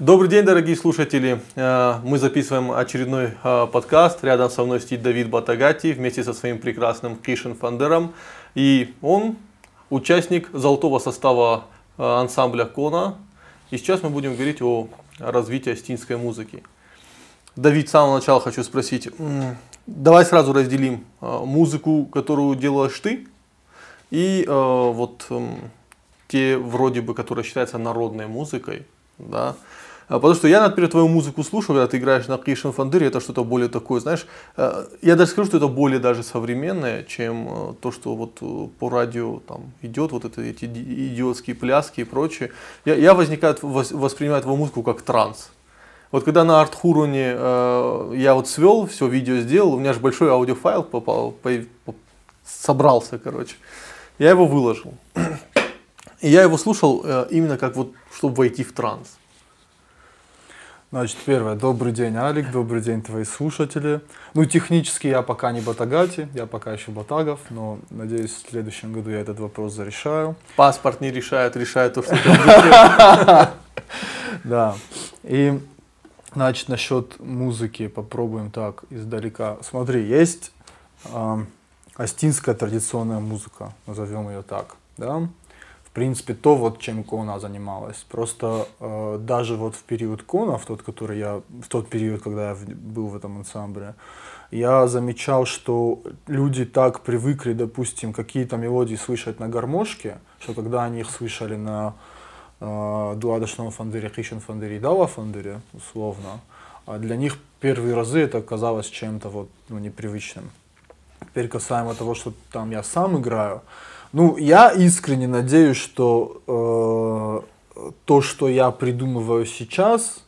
Добрый день, дорогие слушатели. Э, мы записываем очередной э, подкаст. Рядом со мной сидит Давид Батагати вместе со своим прекрасным Кишин Фандером. И он участник золотого состава э, ансамбля Кона. И сейчас мы будем говорить о развитии астинской музыки. Давид, с самого начала хочу спросить. Давай сразу разделим музыку, которую делаешь ты, и вот те вроде бы, которые считаются народной музыкой, да, Потому что я, например, твою музыку слушаю, когда ты играешь на Кришн Фандыре, это что-то более такое, знаешь, э, я даже скажу, что это более даже современное, чем э, то, что вот э, по радио там идет, вот это, эти идиотские пляски и прочее. Я, я возникает, воспринимаю твою музыку как транс. Вот когда на Артхуроне э, я вот свел, все видео сделал, у меня же большой аудиофайл попал, по, по, собрался, короче. Я его выложил. И я его слушал э, именно как вот, чтобы войти в транс. Значит, первое. Добрый день, Алик. Добрый день, твои слушатели. Ну, технически я пока не Батагати, я пока еще Батагов, но надеюсь, в следующем году я этот вопрос зарешаю. Паспорт не решает, решает то, что ты Да. И, значит, насчет музыки попробуем так издалека. Смотри, есть астинская традиционная музыка, назовем ее так, да? Принципе, то, вот, чем Кона занималась. Просто э, даже вот в период Кона, в тот, который я, в тот период, когда я в, был в этом ансамбле, я замечал, что люди так привыкли, допустим, какие-то мелодии слышать на гармошке, что когда они их слышали на э, дуадошном фандере, хищен фандере и дала фандере, условно, а для них первые разы это казалось чем-то вот, ну, непривычным. Теперь касаемо того, что там я сам играю, ну, я искренне надеюсь, что э, то, что я придумываю сейчас,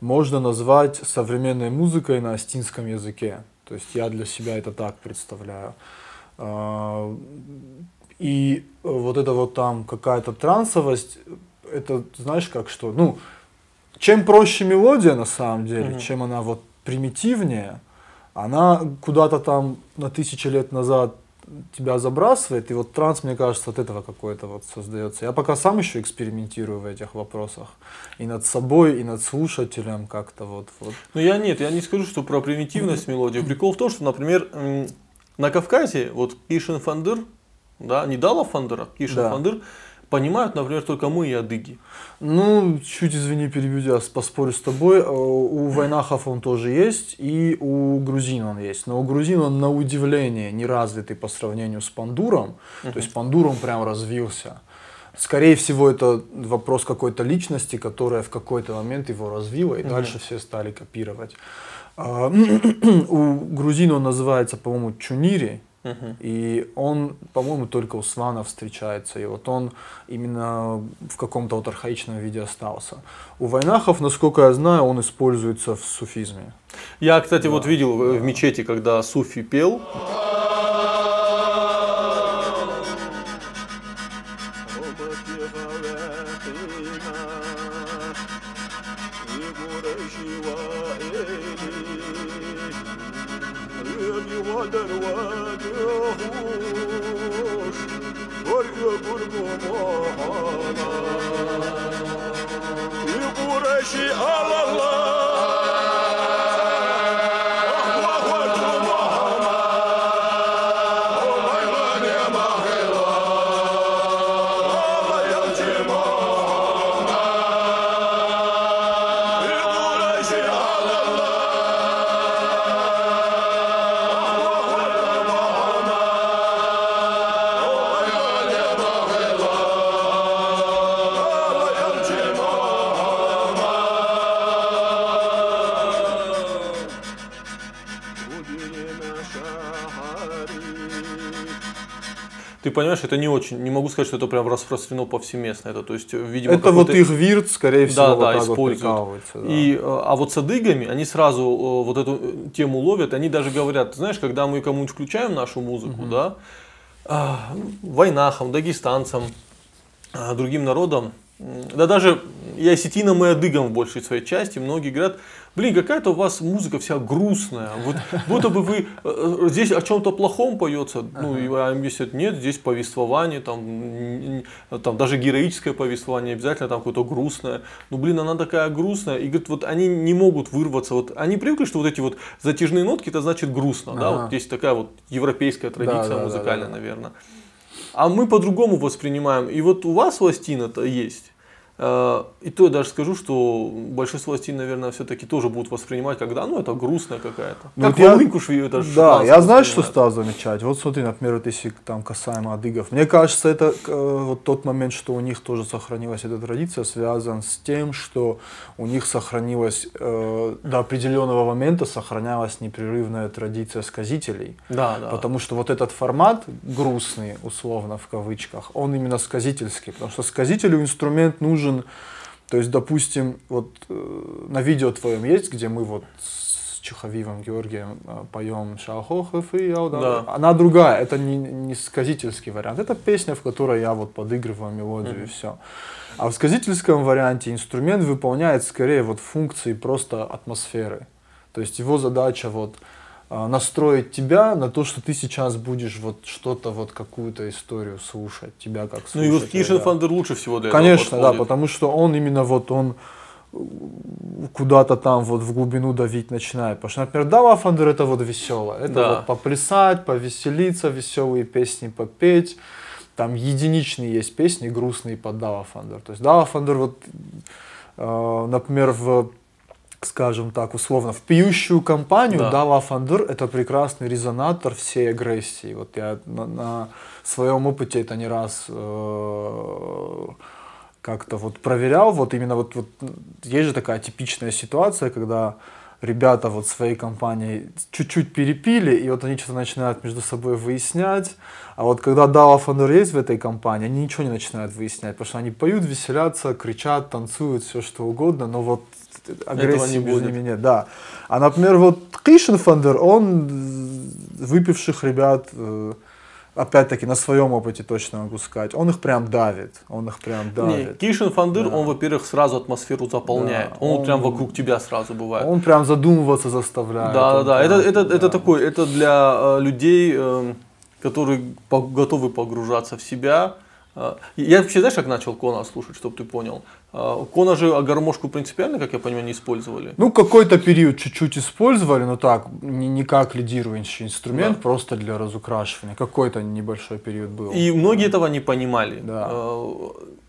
можно назвать современной музыкой на астинском языке. То есть я для себя это так представляю. Э, и вот это вот там какая-то трансовость, это знаешь как что, ну, чем проще мелодия на самом деле, mm-hmm. чем она вот примитивнее, она куда-то там на тысячи лет назад тебя забрасывает, и вот транс, мне кажется, от этого какой-то вот создается. Я пока сам еще экспериментирую в этих вопросах. И над собой, и над слушателем как-то вот. вот. Ну я нет, я не скажу, что про примитивность мелодии. Прикол в том, что, например, на Кавказе, вот Кишин Фандыр, да, не Дала Фандыра, Кишин да. Фандыр, понимают, например, только мы и адыги. Ну, чуть извини, перебью тебя, поспорю с тобой. Э, у войнахов он тоже есть, и у грузин он есть. Но у грузин он на удивление не развитый по сравнению с пандуром. Uh-huh. То есть пандуром прям развился. Скорее всего, это вопрос какой-то личности, которая в какой-то момент его развила, и uh-huh. дальше все стали копировать. А, у грузин он называется, по-моему, чунири, Uh-huh. И он, по-моему, только у сванов встречается. И вот он именно в каком-то вот архаичном виде остался. У войнахов, насколько я знаю, он используется в суфизме. Я, кстати, да. вот видел да. в мечети, когда суфи пел. العلي والألوان يغوش ورقب المماحنا يقول شيء الله понимаешь, это не очень, не могу сказать, что это прям распространено повсеместно. Это, то есть, видимо, это вот их вирт, скорее всего, да, вот да, используют. Да. И, э, а вот с адыгами, они сразу э, вот эту э, тему ловят, они даже говорят, знаешь, когда мы кому-нибудь включаем нашу музыку, угу. да, войнахам, дагестанцам, другим народам, да даже и осетинам и адыгам в большей своей части, многие говорят, блин, какая-то у вас музыка вся грустная, вот будто бы вы э, здесь о чем-то плохом поется, ну и а здесь это нет, здесь повествование, там, там даже героическое повествование, обязательно там какое-то грустное, ну блин, она такая грустная, и говорит, вот они не могут вырваться, вот они привыкли, что вот эти вот затяжные нотки, это значит грустно, да, Ага. вот есть такая вот европейская традиция да, да, музыкальная, да. наверное. А мы по-другому воспринимаем. И вот у вас у Астина-то есть. Э, И то я даже скажу, что большинство Астин, наверное, все-таки тоже будут воспринимать, когда, ну, это грустная какая-то. Ну, как я- шви- это Да, я знаю, что стал замечать. Вот смотри, например, вот если там касаемо адыгов. Мне кажется, это э, вот тот момент, что у них тоже сохранилась эта традиция, связан с тем, что у них сохранилась э, до определенного момента сохранялась непрерывная традиция сказителей. Да, да. Потому что вот этот формат грустный, условно в кавычках, он именно сказительский. Потому что сказителю инструмент нужен, то есть, допустим, вот э, на видео твоем есть, где мы вот с Чеховивом Георгием э, поем Шахохов и я Да. Она другая, это не, не сказительский вариант. Это песня, в которой я вот подыгрываю мелодию и все. А в сказительском варианте инструмент выполняет скорее вот функции просто атмосферы. То есть его задача вот настроить тебя на то, что ты сейчас будешь вот что-то, вот какую-то историю слушать, тебя как ну и вот слушателя, Кишин да. Фандер лучше всего для этого Конечно, да, потому что он именно вот он э, куда-то там вот в глубину давить начинает. Потому что, например, Дала фандыр это вот веселое. Это Да. вот поплясать, повеселиться, веселые песни попеть. Там единичные есть песни грустные под Дала фандыр. То есть Дала фандыр вот, э, например, в скажем так, условно, в пьющую компанию Да. Дала фандыр это прекрасный резонатор всей агрессии. Вот я на, на своем опыте это не раз э, как-то вот проверял. Вот именно вот, вот есть же такая типичная ситуация, когда ребята вот своей компанией чуть-чуть перепили, и вот они что-то начинают между собой выяснять. А вот когда Дала фандыр есть в этой компании, они ничего не начинают выяснять, потому что они поют, веселятся, кричат, танцуют, все что угодно, но вот агрессии не будет. нет. Да. А, например, вот кисын фандыр, он выпивших ребят, э, опять-таки на своем опыте точно могу сказать, он их прям давит, он их прям Не, давит. Кишин Фандер, Да. он, во-первых, сразу атмосферу заполняет. Да, он, он- прям вокруг тебя сразу бывает. Он прям задумываться заставляет. Да, да, да. Это, это, это да. такой, это для э, людей, э, которые по- готовы погружаться в себя. Э, я вообще, знаешь, как начал Кона слушать, чтобы ты понял? Э, Кона же а гармошку принципиально, как я понимаю, не использовали. Ну, какой-то период чуть-чуть использовали, но так, не, не как лидирующий инструмент, Да. просто для разукрашивания. Какой-то небольшой период был. И многие этого не понимали. Да. Э,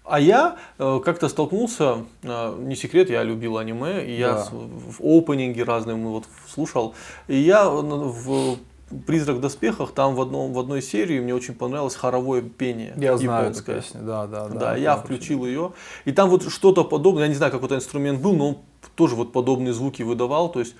А я э, как-то столкнулся, э, не секрет, я любил аниме, и я Да. с- в опенинге разные вот слушал. И я э, в «Призрак в доспехах», там в, одном, в одной серии мне очень понравилось хоровое пение Я знаю эту песню, да, да, да. Да, я включил ее. И там вот что-то подобное, я не знаю, какой это инструмент был, но он тоже вот подобные звуки выдавал. То есть,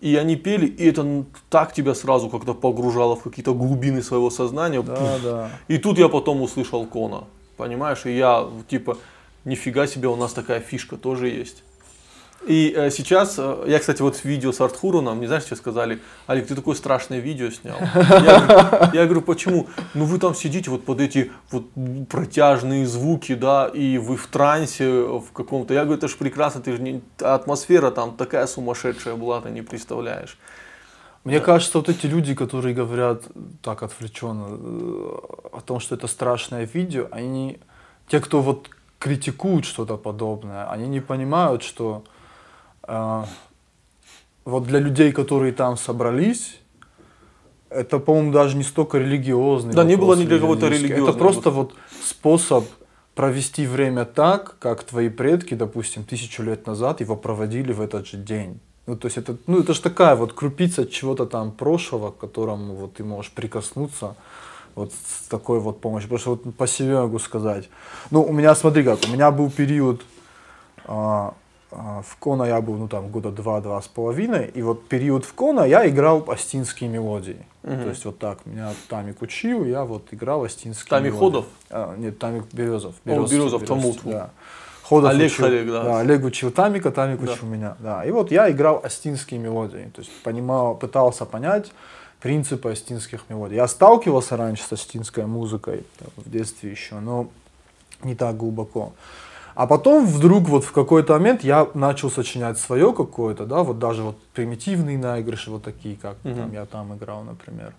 и они пели, и это так тебя сразу как-то погружало в какие-то глубины своего сознания. Да, да. И тут я потом услышал Кона, понимаешь? И я типа, нифига себе, у нас такая фишка тоже есть. И э, сейчас, э, я, кстати, вот видео с Артхуроном, не знаешь, что сказали, Алик, ты такое страшное видео снял. Я, говорю- я говорю, почему? Ну вы там сидите вот под эти вот протяжные звуки, да, и вы в трансе в каком-то. Я говорю, это же прекрасно, ты же не... атмосфера там такая сумасшедшая была, ты не представляешь. Мне кажется, вот эти люди, которые говорят так отвлеченно э, о том, что это страшное видео, они, те, кто вот критикуют что-то подобное, они не понимают, что э, вот для людей, которые там собрались, это, по-моему, даже не столько религиозный Да, не вопрос было ни для кого-то религиозный Это просто вот способ провести время так, как твои предки, допустим, тысячу лет назад его проводили в этот же день. Ну, то есть это, ну, это же такая вот крупица чего-то там прошлого, к которому вот ты можешь прикоснуться вот с такой вот помощью. Потому что вот по себе могу сказать. Ну, у меня, смотри как, у меня был период, а, а, в Кона я был, ну, там, года два-два с половиной, и вот период в Кона я играл астинские мелодии. Мгм. То есть вот так, меня Тамик учил, я вот играл астинские Тамик мелодии. Ходов? А, нет, Тамик Березов. О, Березов, Талмуд. да. Ходов Олег учил, Олег, да. Олег учил Тамика, Тамик Да. учил меня. Да. И вот я играл астинские мелодии. То есть понимал, пытался понять принципы астинских мелодий. Я сталкивался раньше с астинской музыкой в детстве еще, но не так глубоко. А потом вдруг вот в какой-то момент я начал сочинять свое какое-то, да, вот даже вот примитивные наигрыши, вот такие, как Мгм. там, я там играл, например.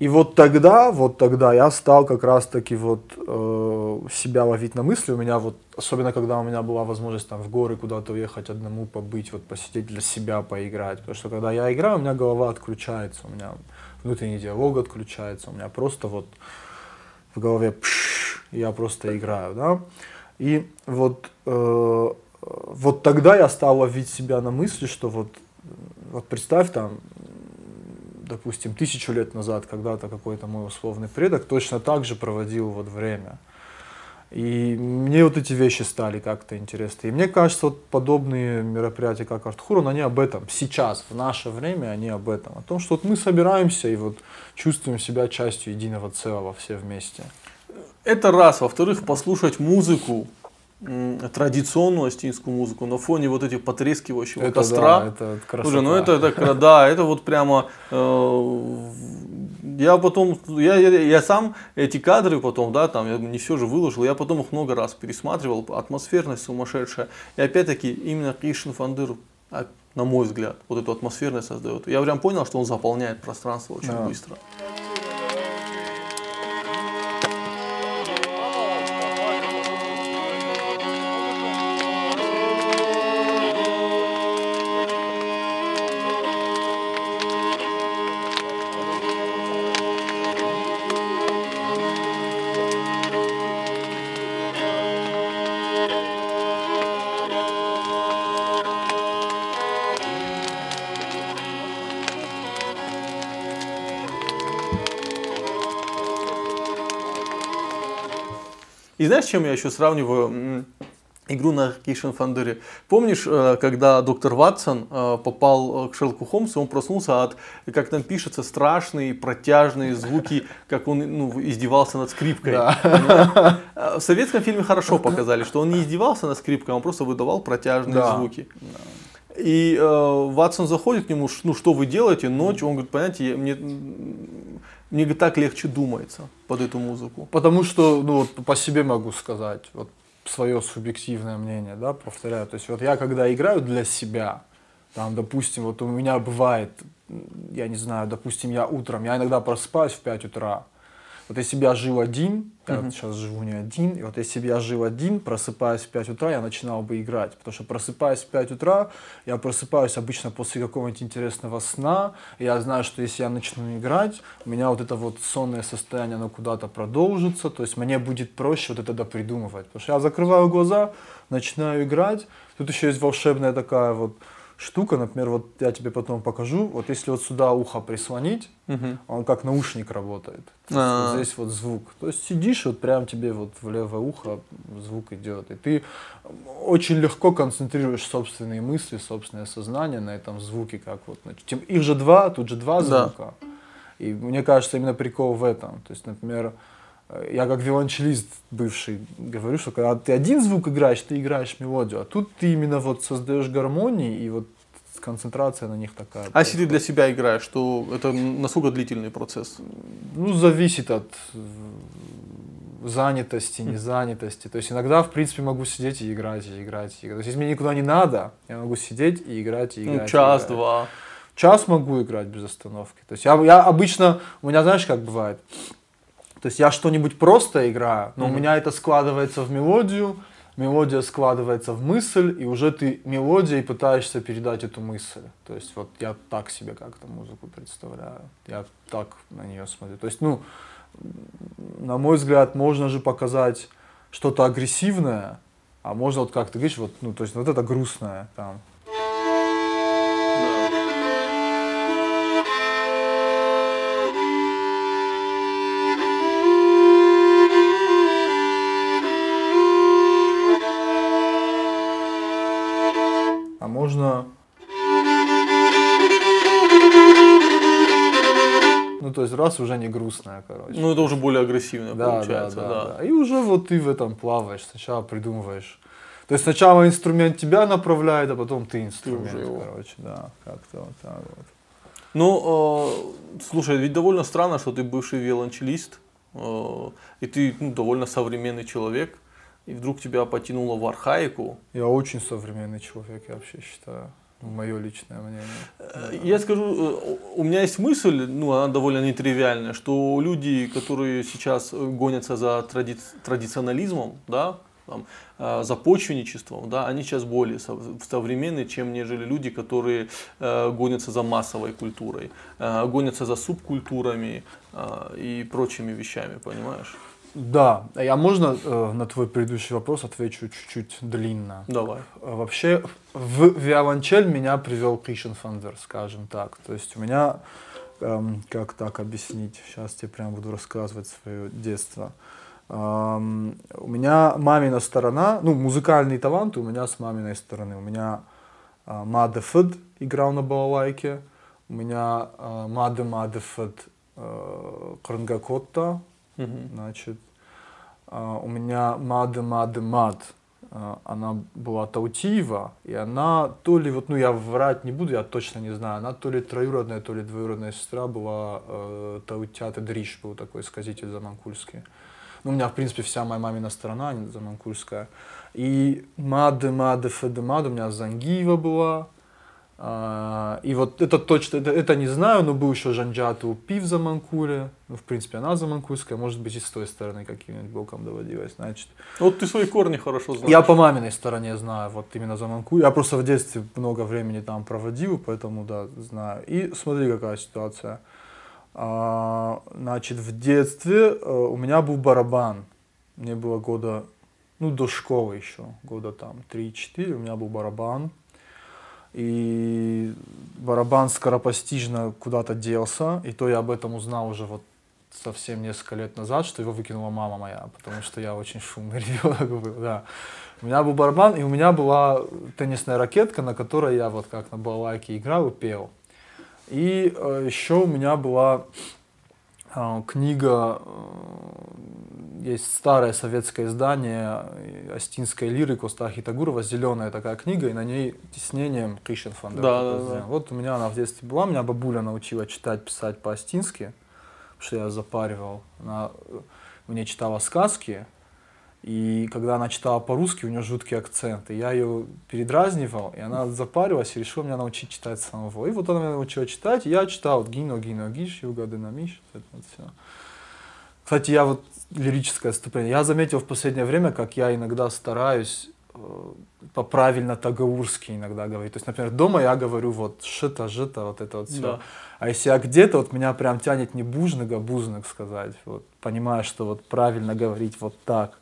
И вот тогда, вот тогда я стал как раз-таки вот э, себя ловить на мысли. У меня вот, особенно когда у меня была возможность там в горы куда-то уехать одному, побыть, вот посидеть для себя, поиграть. Потому что когда я играю, у меня голова отключается, у меня внутренний диалог отключается, у меня просто вот в голове пш, я просто играю, да. И вот, э, вот тогда я стал ловить себя на мысли, что вот, вот представь там, допустим, тысячу лет назад когда-то какой-то мой условный предок точно так же проводил вот время. И мне вот эти вещи стали как-то интересны. И мне кажется, вот подобные мероприятия, как Артхурон, они об этом. Сейчас, в наше время, они об этом. О том, что вот мы собираемся и вот чувствуем себя частью единого целого все вместе. Это раз. Во-вторых, послушать музыку, традиционную астинскую музыку на фоне вот этих потрескивающего Это костра. да, это красота. Слушай, ну это, это да, это вот прямо. э, я потом, я, я, я сам эти кадры потом, да, там я не все же выложил, я потом их много раз пересматривал, атмосферность сумасшедшая. И опять-таки именно Кришн Фандыр, на мой взгляд, вот эту атмосферность создает. Я прям понял, что он заполняет пространство очень Да. быстро. Знаешь, чем я еще сравниваю игру на Кишин Фандере? Помнишь, э, когда доктор Ватсон э, попал э, к Шерлоку Холмсу, он проснулся от, как там пишется, страшные протяжные звуки, как он ну, издевался над скрипкой. Да. В советском фильме хорошо показали, что он не издевался над скрипкой, он просто выдавал протяжные Да. звуки. И э, Ватсон заходит к нему, ну что вы делаете ночью? Он говорит, понимаете, мне, мне так легче думается под эту музыку. Потому что, ну, вот по себе могу сказать, вот свое субъективное мнение, да, повторяю. То есть вот я когда играю для себя, там, допустим, вот у меня бывает, я не знаю, допустим, я утром, я иногда просыпаюсь в 5 утра. Вот если бы я жил один, я вот сейчас живу не один, и вот если бы я жил один, просыпаясь в 5 утра, я начинал бы играть. Потому что просыпаясь в 5 утра, я просыпаюсь обычно после какого-нибудь интересного сна, и я знаю, что если я начну играть, у меня вот это вот сонное состояние, оно куда-то продолжится, то есть мне будет проще вот это допридумывать. Потому что я закрываю глаза, начинаю играть, тут еще есть волшебная такая вот штука, например, вот я тебе потом покажу, вот если вот сюда ухо прислонить, Мгм. он как наушник работает. Есть А. вот здесь вот звук. То есть сидишь, вот прям тебе вот в левое ухо звук идет. И ты очень легко концентрируешь собственные мысли, собственное сознание на этом звуке, как вот. тем- Их же два, тут же два Да. звука. И мне кажется, именно прикол в этом. То есть, например, я как виолончелист бывший говорю, что когда ты один звук играешь, ты играешь мелодию, а тут ты именно вот создаешь гармонии, и вот концентрация на них такая. А если ты для себя играешь, то это насколько длительный процесс? Ну, зависит от э, занятости, незанятости. То есть иногда, в принципе, могу сидеть и играть, и играть, и играть. То есть если мне никуда не надо, я могу сидеть и играть, и играть. Ну, играть. два. Час могу играть без остановки. То есть я, я обычно, у меня знаешь, как бывает? То есть я что-нибудь просто играю, но у Мгм. меня это складывается в мелодию, мелодия складывается в мысль, и уже ты мелодией пытаешься передать эту мысль. То есть вот я так себе как-то музыку представляю, я так на нее смотрю. То есть, ну, на мой взгляд, можно же показать что-то агрессивное, а можно вот как ты говоришь, вот, ну, то есть вот это грустное там. Можно... Ну, то есть раз уже не грустная, короче. Ну, это уже более агрессивно да, получается, да, да. да, да. И уже вот ты в этом плаваешь, сначала придумываешь. То есть сначала инструмент тебя направляет, а потом ты инструмент, уже его. короче, да, как-то вот так вот. Ну, э, слушай, ведь довольно странно, что ты бывший виолончелист, э, и ты ну, довольно современный человек. И вдруг тебя потянуло в архаику. Я очень современный человек, я вообще считаю. Мое личное мнение. Э, я скажу, э, у меня есть мысль, ну, она довольно нетривиальная, что люди, которые сейчас гонятся за тради... традиционализмом, да, там, э, за почвенничеством, да, они сейчас более современные, чем нежели люди, которые э, гонятся за массовой культурой, э, гонятся за субкультурами э, и прочими вещами, понимаешь? Да, я можно э, на твой предыдущий вопрос отвечу чуть-чуть длинно. Давай. Э, вообще в виолончель меня привел Кришен Фандер, скажем так. То есть у меня, эм, как так объяснить, сейчас тебе прям буду рассказывать свое детство. Эм, у меня мамина сторона, ну музыкальный талант у меня с маминой стороны. У меня э, Маде Фед играл на балалайке, у меня э, Маде Маде Фед э, Крангакотта Мгм. Значит, а, у меня Мады Мады Мад, а, она была Таутиева, и она то ли, вот, ну я врать не буду, я точно не знаю, она то ли троюродная, то ли двоюродная сестра была э, Таутята Дриш, был такой сказитель заманкульский. Ну, у меня, в принципе, вся моя мамина сторона заманкульская. И Мады Мады Феды Мад, у меня Зангиева была, а, и вот это точно, это, это не знаю, но был еще Жанджату Упи в Заманкуле. Ну, в принципе, она заманкульская, может быть, и с той стороны каким-нибудь боком доводилась. Значит, Вот ты свои корни хорошо знаешь. я по маминой стороне знаю, вот именно Заманкуле. Я просто в детстве много времени там проводил, поэтому, да, знаю. И смотри, какая ситуация. А, значит, в детстве э, у меня был барабан. Мне было года, ну, до школы еще, года там 3-4, у меня был барабан. И барабан скоропостижно куда-то делся, и то я об этом узнал уже вот совсем несколько лет назад, что его выкинула мама моя, потому что я очень шумный ребенок был, да. У меня был барабан, и у меня была теннисная ракетка, на которой я вот как на балалайке играл и пел. И э, еще у меня была книга, э, есть старое советское издание э, Остинской лиры Костахи Тагурова, зеленая такая книга, и на ней тиснением Кришен Фандер. Да, да, да. Вот у меня она в детстве была, меня бабуля научила читать, писать по-остински, потому что я запаривал. Она э, мне читала сказки, и когда она читала по-русски, у нее жуткий акцент. И я ее передразнивал, и она запарилась и решила меня научить читать самого. И вот она меня научила читать, и я читал вот Гино, Гино, Гиш, Юга, Динамиш, вот это вот все. Кстати, я вот лирическое отступление. Я заметил в последнее время, как я иногда стараюсь э, поправильно тагаурски иногда говорить. То есть, например, дома я говорю вот шита, жита, вот это вот все. Да. А если я где-то, вот меня прям тянет не бужник, а бузник сказать. Вот, понимая, что вот правильно говорить вот так.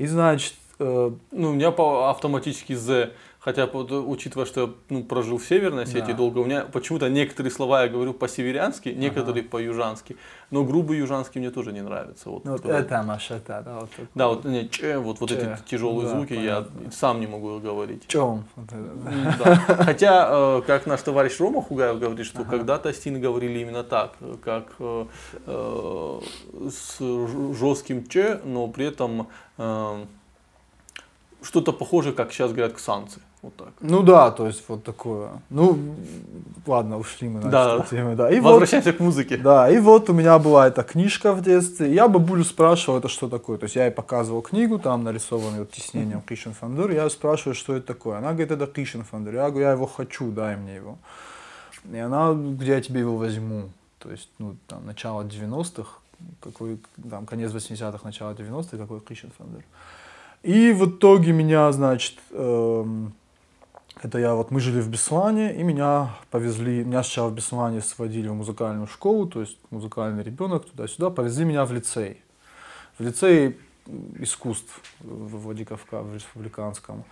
И значит, э, Ну, у меня автоматически Z. Хотя, вот, учитывая, что я ну, прожил в Северной Осетии Да. долго, у меня почему-то некоторые слова я говорю по-северянски, некоторые по-южански. Но грубый южанский мне тоже не нравится. Вот, ну, вот э, это наша, да, вот Да, вот не, че, вот, вот Че. эти тяжелые Да, звуки я понятно. сам не могу говорить. Чем? Вот это, да. Хотя, э, как наш товарищ Рома Хугаев говорит, что когда-то остины говорили именно так, э, как э, э, с жестким че, но при этом э, что-то похожее, как сейчас говорят, ксанцы. Вот так. Ну да, то есть вот такое. Ну, ладно, ушли мы значит, Да. от темы, да. И вот, Возвращаемся к музыке. да, и вот у меня была эта книжка в детстве. Я бабулю спрашивал, это что такое. То есть я ей показывал книгу, там нарисованную вот тиснением Кришен Фандер. Я спрашиваю, что это такое. Она говорит, это Кришен Фандер. Я говорю, я его хочу, дай мне его. И она, где я тебе его возьму? То есть, ну, там, начало 90-х, какой, там, конец 80-х, начало 90-х, какой Кришен Фандер. И в итоге меня, значит, эм, это я вот, мы жили в Беслане, и меня повезли, меня сначала в Беслане сводили в музыкальную школу, то есть музыкальный ребенок туда-сюда, повезли меня в лицей. В лицей искусств в Владикавка, в республиканском.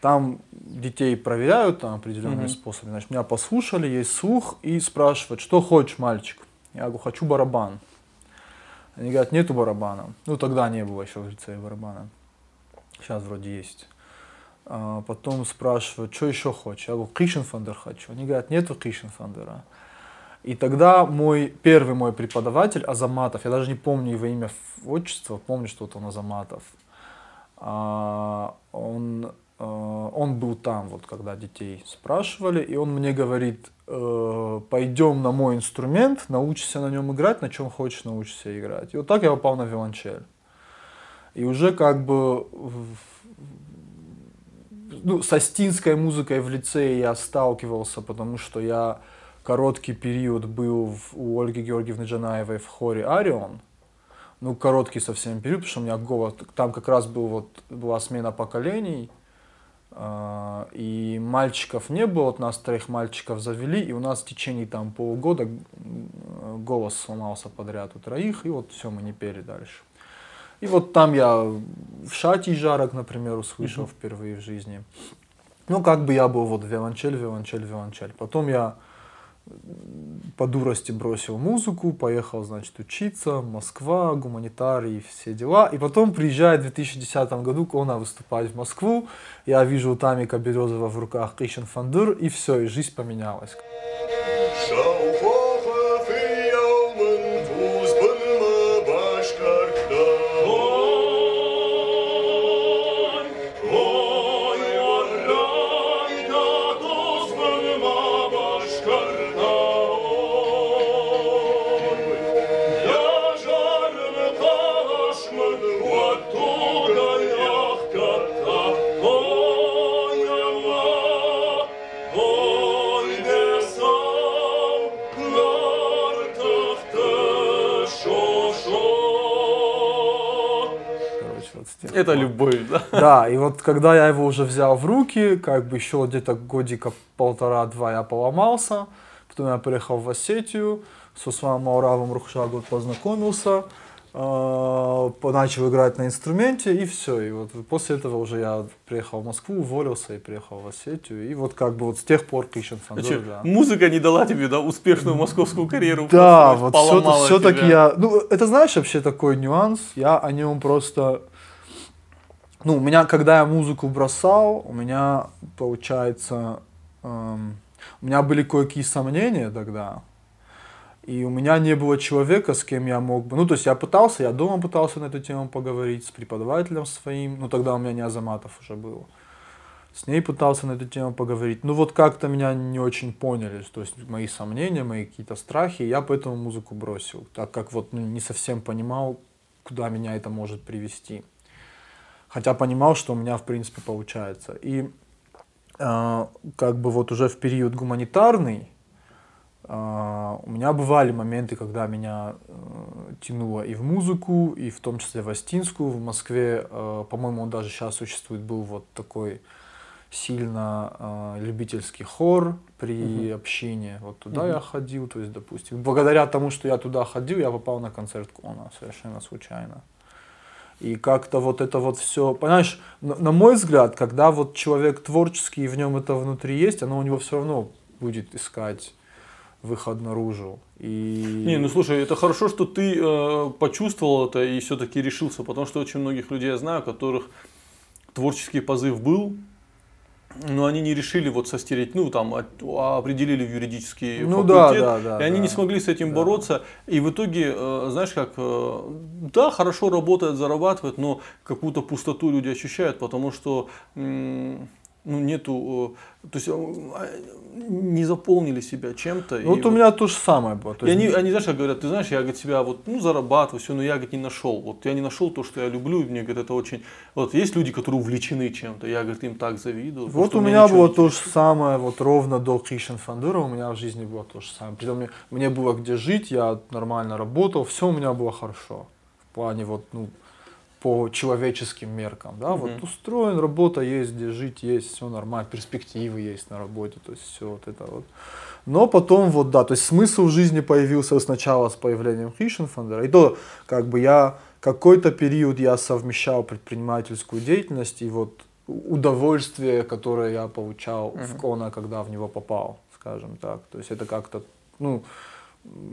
Там детей проверяют там определенными Мгм. способами. Значит, меня послушали, есть слух, и спрашивают, что хочешь, мальчик? Я говорю, хочу барабан. Они говорят, нету барабана. Ну, тогда не было еще в лицее барабана. Сейчас вроде есть. А, потом спрашивают, что еще хочешь? Я говорю, Кришенфандер хочу. Они говорят, нету Кришенфандера. И тогда мой первый мой преподаватель Азаматов, я даже не помню его имя, отчество, помню, что вот он Азаматов. А, он, э, он был там, вот когда детей спрашивали, и он мне говорит, э, пойдем на мой инструмент, научишься на нем играть, на чем хочешь научишься играть. И вот так я попал на виолончель. И уже как бы ну, с астинской музыкой в лицее я сталкивался, потому что я короткий период был в, у Ольги Георгиевны Джанаевой в хоре «Арион». Ну, короткий совсем период, потому что у меня голос, там как раз был, вот, была смена поколений, э, и мальчиков не было, вот нас троих мальчиков завели, и у нас в течение там полугода голос сломался подряд у троих, и вот все, мы не пели дальше. И вот там я в шате жарок, например, услышал uh-huh. впервые в жизни. Ну, как бы я был вот виолончель, виолончель, виолончель. Потом я по дурости бросил музыку, поехал, значит, учиться, Москва, гуманитарий, все дела. И потом приезжает в 2010 году Кона выступать в Москву. Я вижу у Тамика Березова в руках Кришен Фандур, и все, и жизнь поменялась. Это любовь, да? Да, и вот когда я его уже взял в руки, как бы еще где-то годика полтора-два я поломался, потом я приехал в Осетию, со своим Мауравом Рухшагу познакомился, э, начал играть на инструменте и все. И вот после этого уже я приехал в Москву, уволился и приехал в Осетию. И вот как бы вот с тех пор Кришен Фандор, да. Музыка не дала тебе, да, успешную московскую карьеру? Да, вот все-таки я... Ну, это знаешь вообще такой нюанс, я о нем просто ну, у меня, когда я музыку бросал, у меня, получается, эм, у меня были кое-какие сомнения тогда. И у меня не было человека, с кем я мог бы... Ну, то есть я пытался, я дома пытался на эту тему поговорить с преподавателем своим. Ну, тогда у меня не Азаматов уже был. С ней пытался на эту тему поговорить. Ну, вот как-то меня не очень поняли. То есть мои сомнения, мои какие-то страхи. Я поэтому музыку бросил. Так как вот ну, не совсем понимал, куда меня это может привести хотя понимал, что у меня в принципе получается. И э, как бы вот уже в период гуманитарный э, у меня бывали моменты, когда меня э, тянуло и в музыку, и в том числе в Астинскую. В Москве, э, по-моему, он даже сейчас существует, был вот такой сильно э, любительский хор при uh общине. Вот туда uh я ходил, то есть, допустим. Благодаря тому, что я туда ходил, я попал на концерт Кона совершенно случайно. И как-то вот это вот все, понимаешь, на, на мой взгляд, когда вот человек творческий, и в нем это внутри есть, оно у него все равно будет искать выход наружу. И... Не, ну слушай, это хорошо, что ты э, почувствовал это и все-таки решился, потому что очень многих людей я знаю, у которых творческий позыв был, но они не решили вот состереть, ну там а, определили в юридический ну, факультет, да, да, да, и они да, не смогли с этим да. бороться. И в итоге, э, знаешь, как, э, да, хорошо работает, зарабатывает, но какую-то пустоту люди ощущают, потому что ну, нету, э, то есть а, не заполнили себя чем-то. Ну, вот у меня то же самое было. То есть... они, они, знаешь, говорят, ты знаешь, я говорит, себя вот, ну, зарабатываю, все, но я, говорит, не нашел. Вот я не нашел то, что я люблю, и мне, говорит, это очень... Вот есть люди, которые увлечены чем-то, я, говорит, им так завидую. Вот у меня было то же самое, вот ровно до Кришен Фандура у меня в жизни было то же самое. Притом мне, мне было где жить, я нормально работал, все у меня было хорошо. В плане вот, ну, по человеческим меркам, да, mm-hmm. вот устроен, работа есть, где жить есть, все нормально, перспективы есть на работе, то есть все вот это вот. Но потом вот, да, то есть смысл в жизни появился сначала с появлением Хишенфандера, и то, как бы я какой-то период я совмещал предпринимательскую деятельность и вот удовольствие, которое я получал mm-hmm. в Кона, когда в него попал, скажем так, то есть это как-то, ну,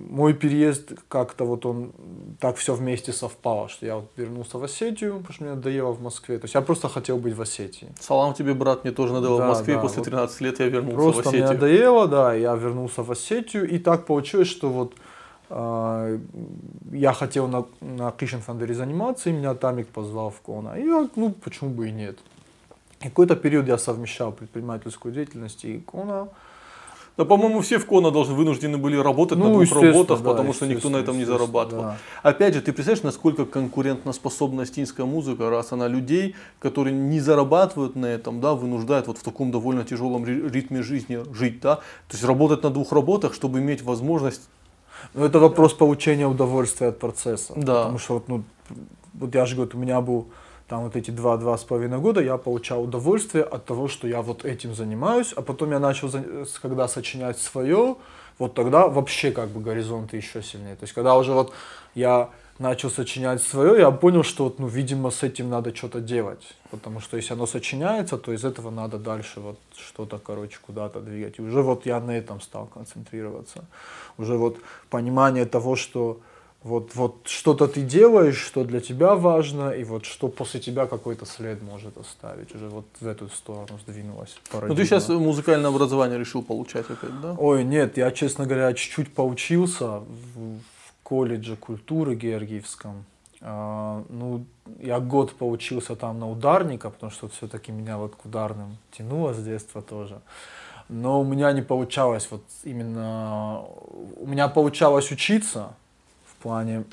мой переезд как-то вот он так все вместе совпало, что я вот вернулся в Осетию, потому что мне надоело в Москве. То есть я просто хотел быть в Осетии. Салам тебе, брат, мне тоже надоело да, в Москве, да, после 13 лет я вернулся просто в Осетию. Просто мне надоело, да, я вернулся в Осетию, и так получилось, что вот э, я хотел на, на Кишин Фандере заниматься, и меня Тамик позвал в Кона. И я, ну, почему бы и нет. И какой-то период я совмещал предпринимательскую деятельность и Кона. Да, по-моему, все в Кона должны вынуждены были работать на Ну, двух естественно, работах, да, потому что никто на этом не зарабатывал. да. Опять же, ты представляешь, насколько конкурентоспособна астинская музыка, раз она людей, которые не зарабатывают на этом, да, вынуждает вот в таком довольно тяжелом ри- ритме жизни жить, да, то есть работать на двух работах, чтобы иметь возможность Ну, это вопрос получения удовольствия от процесса. Да. Потому что, вот, ну, вот я же говорю, у меня был там вот эти два-два с половиной года, я получал удовольствие от того, что я вот этим занимаюсь, а потом я начал, с- когда сочинять свое, вот тогда вообще как бы горизонты еще сильнее. То есть, когда уже вот я начал сочинять свое, я понял, что вот, ну, видимо, с этим надо что-то делать. Потому что если оно сочиняется, то из этого надо дальше вот что-то, короче, куда-то двигать. И уже вот я на этом стал концентрироваться. Уже вот понимание того, что вот, вот что-то ты делаешь, что для тебя важно, и вот что после тебя какой-то след может оставить. Уже вот в эту сторону сдвинулась Ну, ты сейчас музыкальное образование решил получать опять, да? Ой, нет, я, честно говоря, чуть-чуть поучился в, в колледже культуры Георгиевском. А, ну, я год поучился там на ударника, потому что все-таки меня вот к ударным тянуло с детства тоже. Но у меня не получалось вот именно... У меня получалось учиться плане...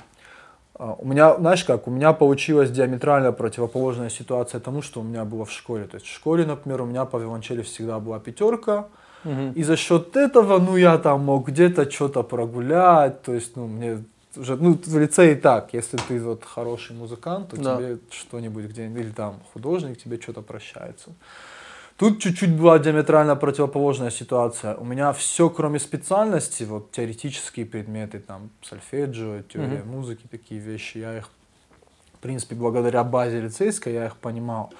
а, У меня, знаешь как, у меня получилась диаметрально противоположная ситуация тому, что у меня было в школе. То есть в школе, например, у меня по виолончели всегда была пятерка, Мгм. и за счет этого, ну, я там мог где-то что-то прогулять, то есть, ну, мне уже, ну, в лице и так, если ты вот хороший музыкант, то Да. тебе что-нибудь где-нибудь, или там художник, тебе что-то прощается. Тут чуть-чуть была диаметрально противоположная ситуация. У меня все, кроме специальности, вот теоретические предметы, там, сольфеджио, теория музыки, такие вещи, я их в принципе, благодаря базе лицейской я их понимал.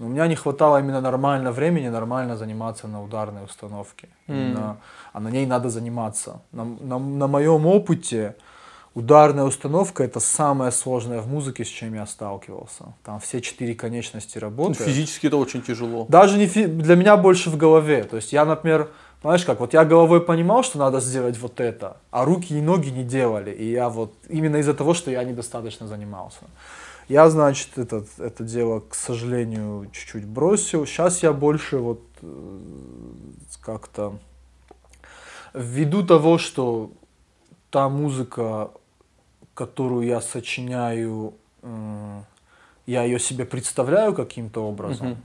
Но у меня не хватало именно нормально времени, нормально заниматься на ударной установке. Именно- а на ней надо заниматься. На, на, на моем опыте ударная установка это самое сложное в музыке, с чем я сталкивался. Там все четыре конечности Ну, работают. Физически это очень тяжело. Даже не фи- для меня больше в голове. То есть я, например, знаешь как, вот я головой понимал, что надо сделать вот это, а руки и ноги не делали. И я вот именно из-за того, что я недостаточно занимался. Я, значит, этот, это дело, к сожалению, чуть-чуть бросил. Сейчас я больше вот э, как-то ввиду того, что та музыка, которую я сочиняю, м, я ее себе представляю каким-то образом. Мгм.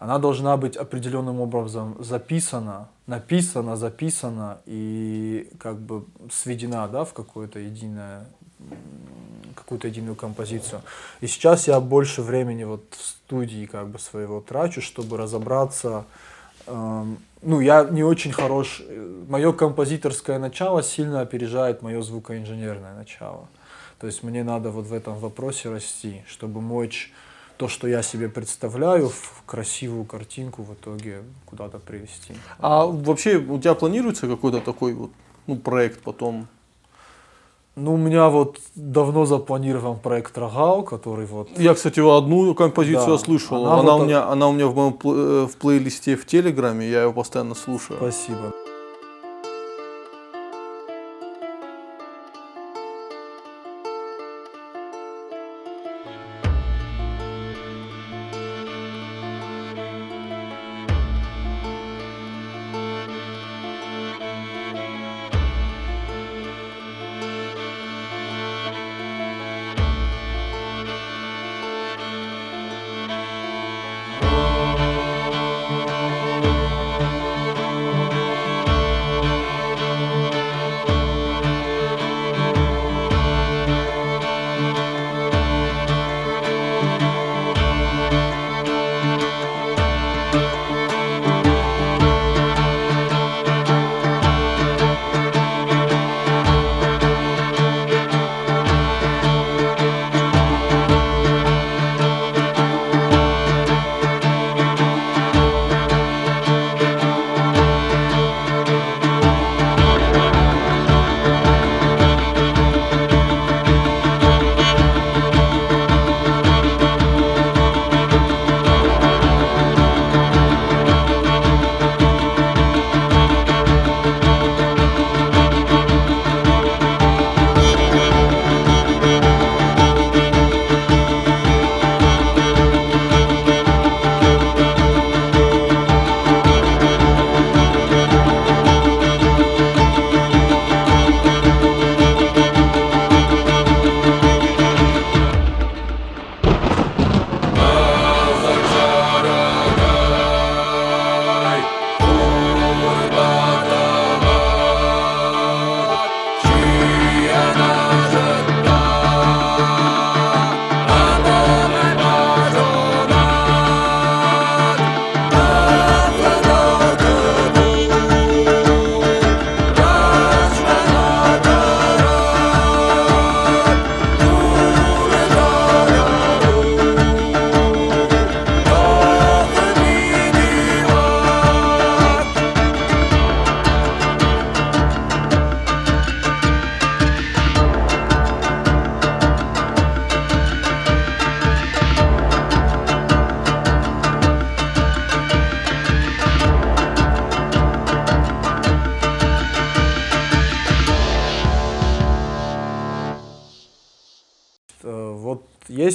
Она должна быть определенным образом записана, написана, записана и как бы сведена да, в какое-то единое какую-то единую композицию. И сейчас я больше времени вот в студии как бы своего трачу, чтобы разобраться. Ну, я не очень хорош. Мое композиторское начало сильно опережает мое звукоинженерное начало. То есть мне надо вот в этом вопросе расти, чтобы мочь то, что я себе представляю, в красивую картинку в итоге куда-то привести. А вообще у тебя планируется какой-то такой вот ну, проект потом? Ну, у меня вот давно запланирован проект Рогал, который вот Я, кстати, одну композицию Да. слышал. Она Она, вот у меня, она у меня в моем э, в плейлисте в Телеграме, я его постоянно слушаю. Спасибо.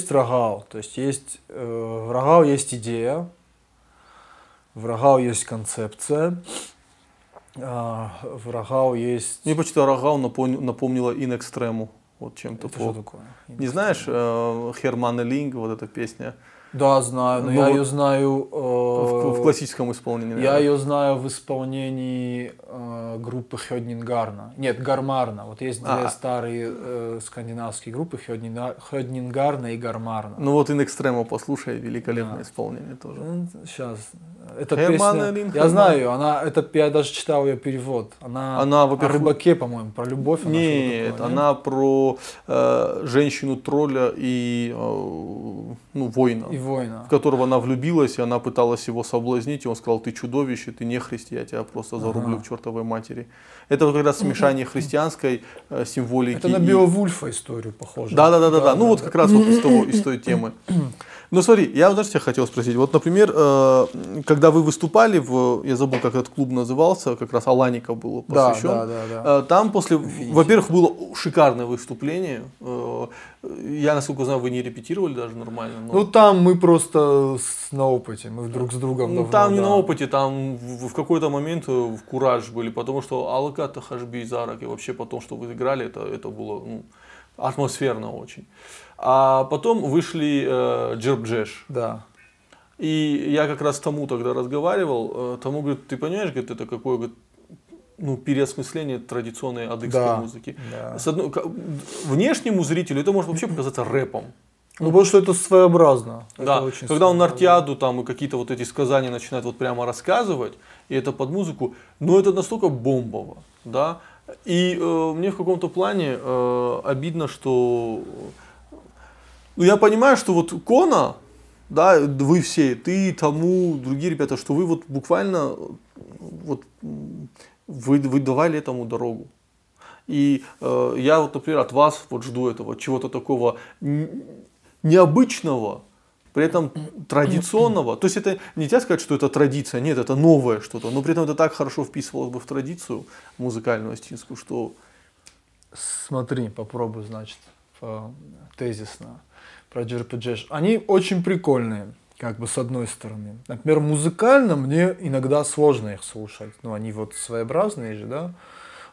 Есть рогал, то есть есть э, в рогал есть идея, в рогал есть концепция, а, в рогал есть... Мне почему-то Рогау напомнила, напомнила In Extremo. Вот чем-то Это по... что такое? Не знаешь, э, Херман Линг, вот эта песня? Да, знаю, но Ну я вот ее знаю. В, в э, классическом исполнении. Я наверное. ее знаю в исполнении э, группы Хёднингарна. Нет, Гармарна. Вот есть две А. старые э, скандинавские группы Хёднингарна и Гармарна. Ну вот In Extremo послушай, великолепное Да. исполнение тоже. сейчас. Эта песня, я знаю ее, она, это, я даже читал ее перевод. Она, Она, о рыбаке, по-моему, про любовь. она Нет, такое, она про э, женщину-тролля и э, ну, воина, И воина. в которого она влюбилась, и она пыталась его соблазнить, и он сказал, ты чудовище, ты не христи, я тебя просто зарублю Ага. к чертовой матери. Это вот как раз смешание христианской э, символики. Это на Беовульфа историю похоже. Да, да, да, да, да. Ну вот как раз вот из, того, из той темы. Ну смотри, я, знаешь, тебя хотел спросить. Вот, например, э, когда вы выступали в, я забыл, как этот клуб назывался, как раз Алаников был Да, посвящен. да, да, да. Э, Там после, во-первых, было шикарное выступление. Э, Я, насколько знаю, вы не репетировали даже нормально. но- Ну там мы просто с- на опыте, мы друг с другом Ну, давно, там не да. на опыте, там в, в какой-то момент э, в кураж были, потому что Алаката Хашби Зарак и вообще потом, что вы играли, это, это было ну, атмосферно очень. А потом вышли э, Джербджеш. Да. И я как раз тому тогда разговаривал, э, тому говорит, ты понимаешь, говорит, это какое говорит, ну, переосмысление традиционной адыгской Да, музыки. да. С одной- внешнему зрителю это может вообще показаться рэпом. Ну, потому что это своеобразно. Это Да, очень когда он. Нартиаду там и какие-то вот эти сказания начинает вот прямо рассказывать, и это под музыку, но это настолько бомбово, да. И э, мне в каком-то плане э, обидно, что ну, я понимаю, что вот Кона, да, вы все, ты, тому, другие ребята, что вы вот буквально вот вы, вы давали этому дорогу. И э, я вот, например, от вас вот жду этого чего-то такого необычного, при этом традиционного. То есть это нельзя сказать, что это традиция, нет, это новое что-то, но при этом это так хорошо вписывалось бы в традицию музыкальную астинскую, что Смотри, попробуй, значит, по- тезисно про JRPG. Они очень прикольные, как бы с одной стороны. Например, музыкально мне иногда сложно их слушать. Ну, они вот своеобразные же, да.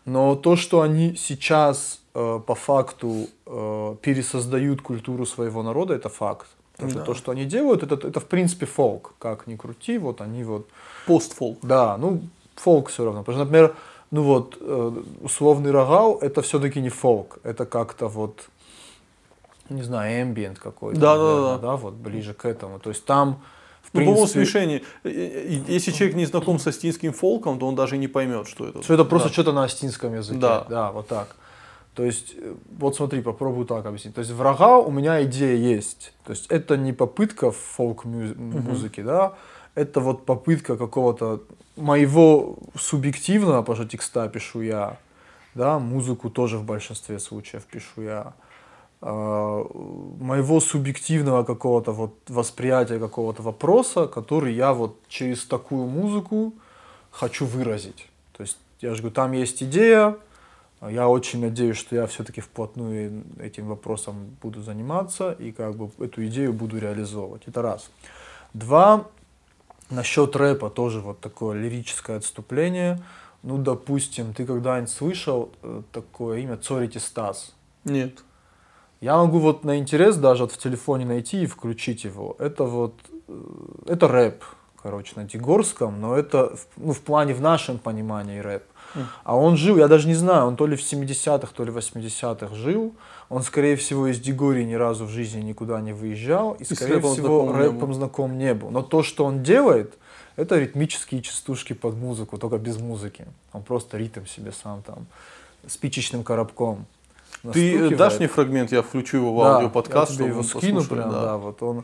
Но то, что они сейчас э, по факту э, пересоздают культуру своего народа, это факт. Потому что Да. то, что они делают, это, это в принципе фолк. Как ни крути, вот они вот постфолк. да, ну, фолк все равно. Потому что, например, ну вот, э, условный рогал это все-таки не фолк. Это как-то вот, не знаю, эмбиент какой-то. Да, да, наверное, да. вот ближе к этому. То есть там, в Ну, принципе, смешение. Э, Если человек не знаком с астинским фолком, то он даже не поймет, что это. что это просто Да. что-то на астинском языке. Да. да, вот так. То есть, э, вот смотри, попробую так объяснить. То есть, в рога у меня идея есть. То есть, это не попытка фолк-музыки, да, это вот попытка какого-то моего субъективного, потому что текста пишу я, да, музыку тоже в большинстве случаев пишу я, моего субъективного какого-то вот восприятия какого-то вопроса, который я вот через такую музыку хочу выразить. То есть, я же говорю, там есть идея, я очень надеюсь, что я все-таки вплотную этим вопросом буду заниматься и как бы эту идею буду реализовывать. Это раз. Два, насчет рэпа тоже вот такое лирическое отступление. Ну, допустим, ты когда-нибудь слышал э, такое имя Цорити Стас? Нет. Я могу вот на интерес даже вот в телефоне найти и включить его. Это вот, э, это рэп, короче, на Дегорском, но это ну, в плане, в нашем понимании рэп. А он жил, я даже не знаю, он то ли в 70-х, то ли в 80-х жил. Он, скорее всего, из Дегории ни разу в жизни никуда не выезжал. И, скорее рэпом всего, знаком рэпом знаком не был. Но то, что он делает, это ритмические частушки под музыку, только без музыки. Он просто ритм себе сам там спичечным коробком. Ты э, дашь мне фрагмент, я включу его в Да, аудиоподкаст, я тебе чтобы его скину прям, да. да, вот он.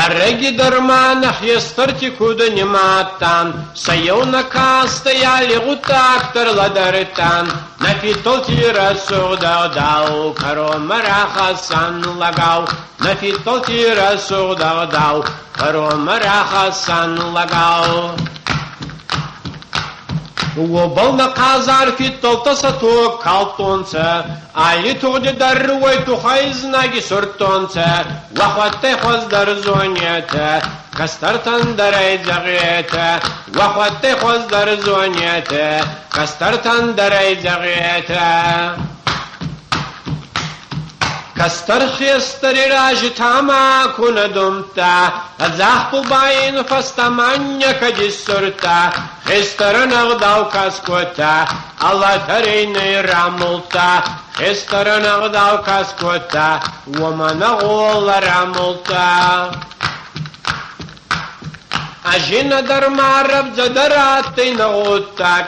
Ареги дармана хьестарти куда нематан, Саяуна кастаяли гутактар ладаритан, Нафитол тира суда дау, Каро марахасан лагау, Нафитол тира суда дау, Каро марахасан лагау. وبلنا قازار في التلتصة تو كالتونسا آلي تغدي در وي تخيز ناجي سرتونسا وخواتي خوز در زونيتا كسترتن در اي زغيتا وخواتي خوز در زونيتا كسترتن در اي Кастырхестыр ражи тама куна думта, Азах пубаин фастаманья кади сурта, Хестарынаг дал каскота, Алла тарейны рамулта, Хестарынаг дал каскота, Умана гола рамулта. Ажина дармараб задараты нагутак,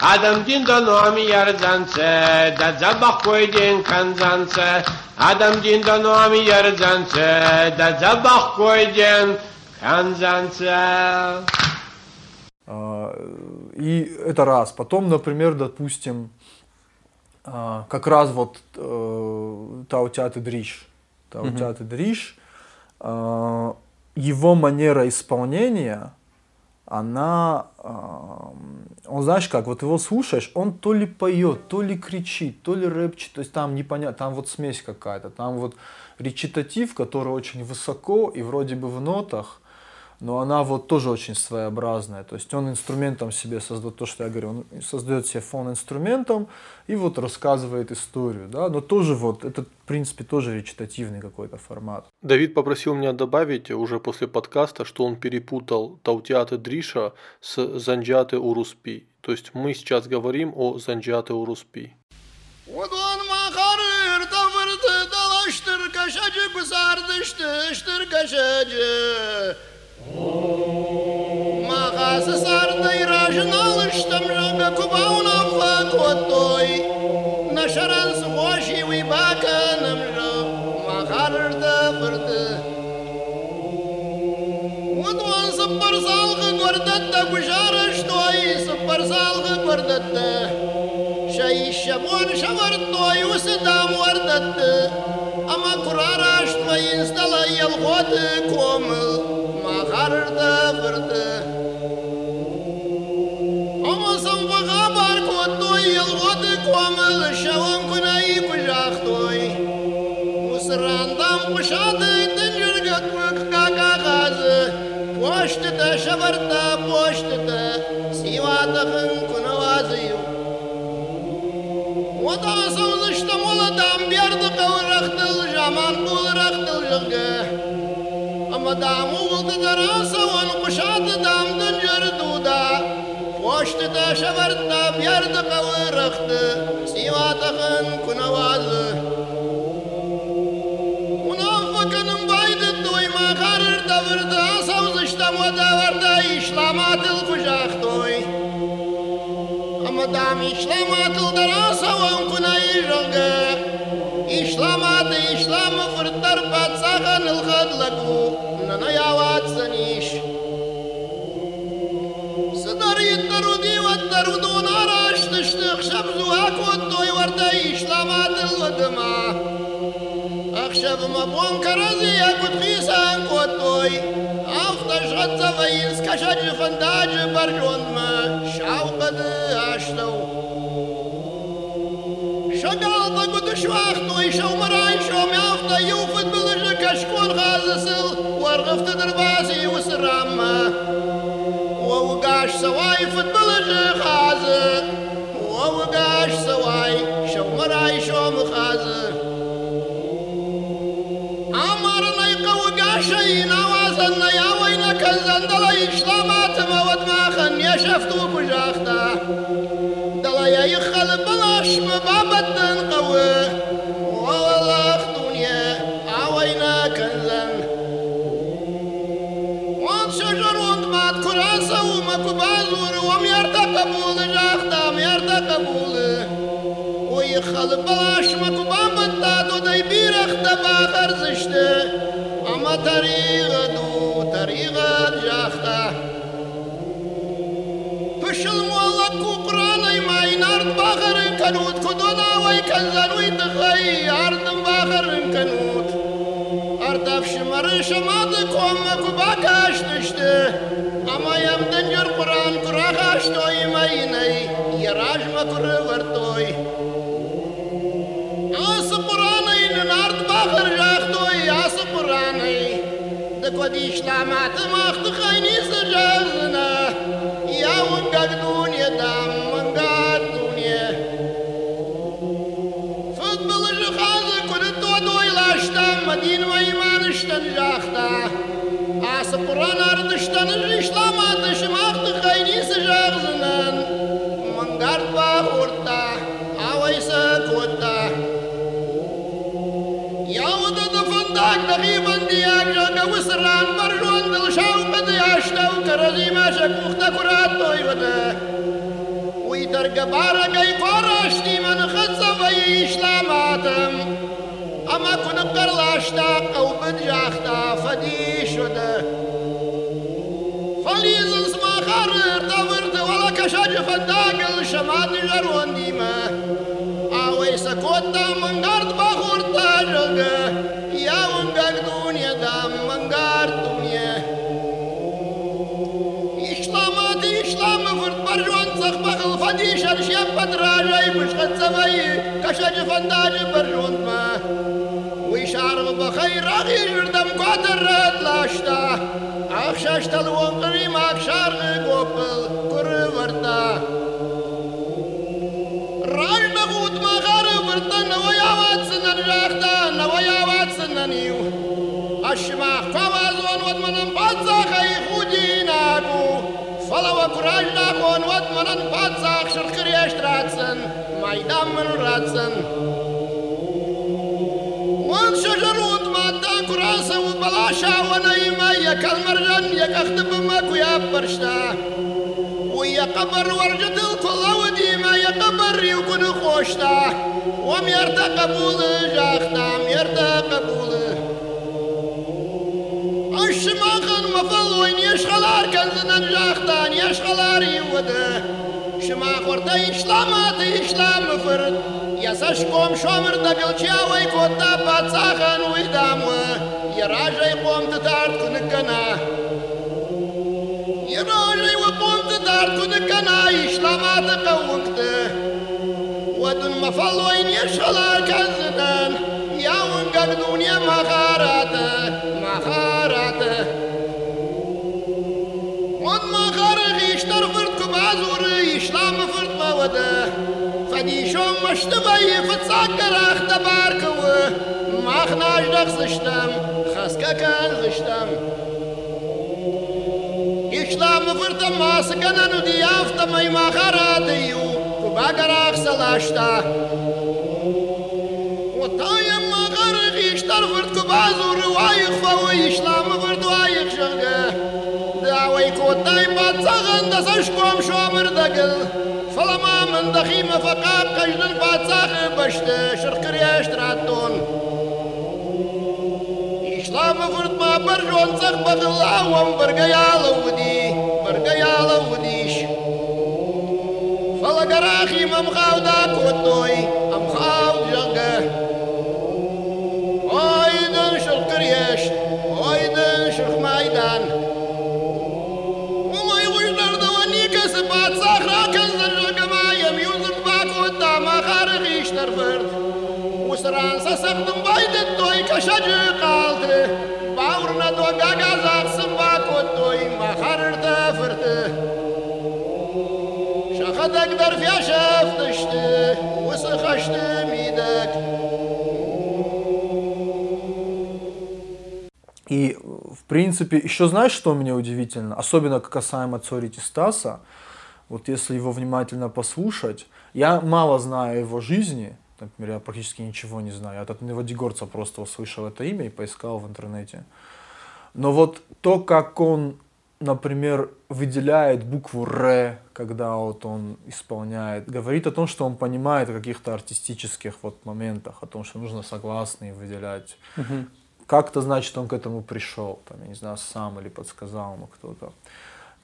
Адам дин да номи ярзанце, да забах койдин канзанце, Адам дин да номи ярзанце, да забах койдин канзанце. А, И это раз. Потом, например, допустим, а, как раз вот э, Таутят и Дриш. Таутят и Дриш, а, его манера исполнения, она, он знаешь как, вот его слушаешь, он то ли поет, то ли кричит, то ли рэпчет, то есть там непонятно, там вот смесь какая-то, там вот речитатив, который очень высоко и вроде бы в нотах, но она вот тоже очень своеобразная. То есть он инструментом себе создает то, что я говорю, он создает себе фон инструментом и вот рассказывает историю, да, но тоже вот, это в принципе тоже речитативный какой-то формат. Давид попросил меня добавить уже после подкаста, что он перепутал Таутиаты Дриша с Занджаты Уруспи. То есть мы сейчас говорим о Занджаты Уруспи. Tavırdı dalaştır kaşacı kaşacı. Mağası sardı irajın alıştım rıgı kubavuna fakottoy. Naşaran sıvoşi vi bakanım rı makarır tavırdı. Udun sıpır salgı gördetti kuşarıştoy sıpır salgı gördetti. شي الشبون شورت ويوس دام وردت أما كرارش توينس دلي ነበርታ ፖሽትተ ሲባተኽን ኩነዋዝዩ ወጣሰው ዝሽተሞለ ዳምቢያርጥቀው ረኽትል ዣማንቁል ረኽትል ዥገ እመዳሙ ውልትደራሰውን ቁሻት ዳም ድንጅር ዱዳ ፖሽትተ берді ቢያርጥቀው ረኽት أما دام إشلامات الدراسة شواخطو يشو مراي شو ميافطة يوفد بلجك شكون غازسل ورغفت دربازي وسرامة ووقاش سواي فد بلجك خازق ووقاش سواي شو مراي شو مخازق عمرنا يقوقا شينا وازنا يا وينك الزندلة. يشلامات ما ودماخن يا شنزر ويتغي أرض باخر كنوت أرض أفشمر شماد كومك باكاش تشته أما يمدن جر قرآن كراخاش توي ميني يراج مكر ورتوي آس قرآني نارد باخر جاخ توي آس قرآني دكو دي إسلامات ماخت خيني سجازنا يا وقت وكرزي ما شكوختا كرات توي وده ويترق بارقاي قراشتي من خزة في إسلاماتم أما كن قرلاشتا أو بدجاختا فديش وده فليز اسما خرر تورت ولا كشاج فندق الشمات جرون ديما أوي سكوتا من قرد بخورتا خنداجı berjundma. Uy şarğı bakayır ağıyırdım kadırıtlaşta. Akşaştalı onkırıyım akşarğı kopıl kırıvırda. Rajna gutma garıvırda navayavatsınan jahta navayavatsınan yu. Aşma kavaz onvatmanın patsakayı hudinatu. Falava kurajna konvatmanın patsak şırkır yeştratsın. فايدة من راسن وان شجر وطماتا كراسة وبلاشا ونايما يكالمرن يكخدب ماكو يا برشتا ويا قبر ورجت الكل وديما يا قبر يكون خوشتا وميرتا قبول جاختا ميرتا قبول الشماخن مفل وين يشغل اركن زنن جاختان يشغل اري وده يشغلار يوده شماخ ورتا إسلامات إسلام فرد يسشكم شومر دقل شاوي كوتا باتساخن ويداموه يراجي قوم تتارد كنكنا يراجي وقوم تتارد كنكنا إسلامات قوكته ودن مفل وين يشغلار كنزنا يا ونقق دنيا مخاراته مخاراته فرد موده فديشون مشتبه فتسكر اختبار كوه ما خناش دخ زشتم خسكا كان زشتم إسلام فرد ما سكنن ديافت مي مخاراتيو كباقر اخسلاشتا وطايم مغرق يشتر فرد كبازور وايخ فوي إسلام فرد وايخ شغه دعوي كوتاي باتسغن دسشكم شومر دقل فلما من دخيم فقاب قجل باتساخ بشت شركر يشتراتون إسلام فرد ما برجون سخ بغلا وم برقيا لودي برقيا لوديش فلقراخي ممخاو دا كوتوي أمخاو جنگه Oyden şılkır yeş, Usransa saktım baydı toy kaşacı kaldı. Bağrına doga gazaksın bak o toy makarırda fırdı. Şakadak darf yaşaf düştü, usı kaçtı midek. И, в принципе, еще знаешь, что мне удивительно? Особенно касаемо Цорити Стаса. Вот если его внимательно послушать, я мало знаю его жизни, например, я практически ничего не знаю. Я от одного Дегорца просто услышал это имя и поискал в интернете. Но вот то, как он например, выделяет букву «р», когда вот он исполняет, говорит о том, что он понимает о каких-то артистических вот моментах, о том, что нужно согласные выделять. Как-то, значит, он к этому пришел, там, я не знаю, сам или подсказал ему кто-то.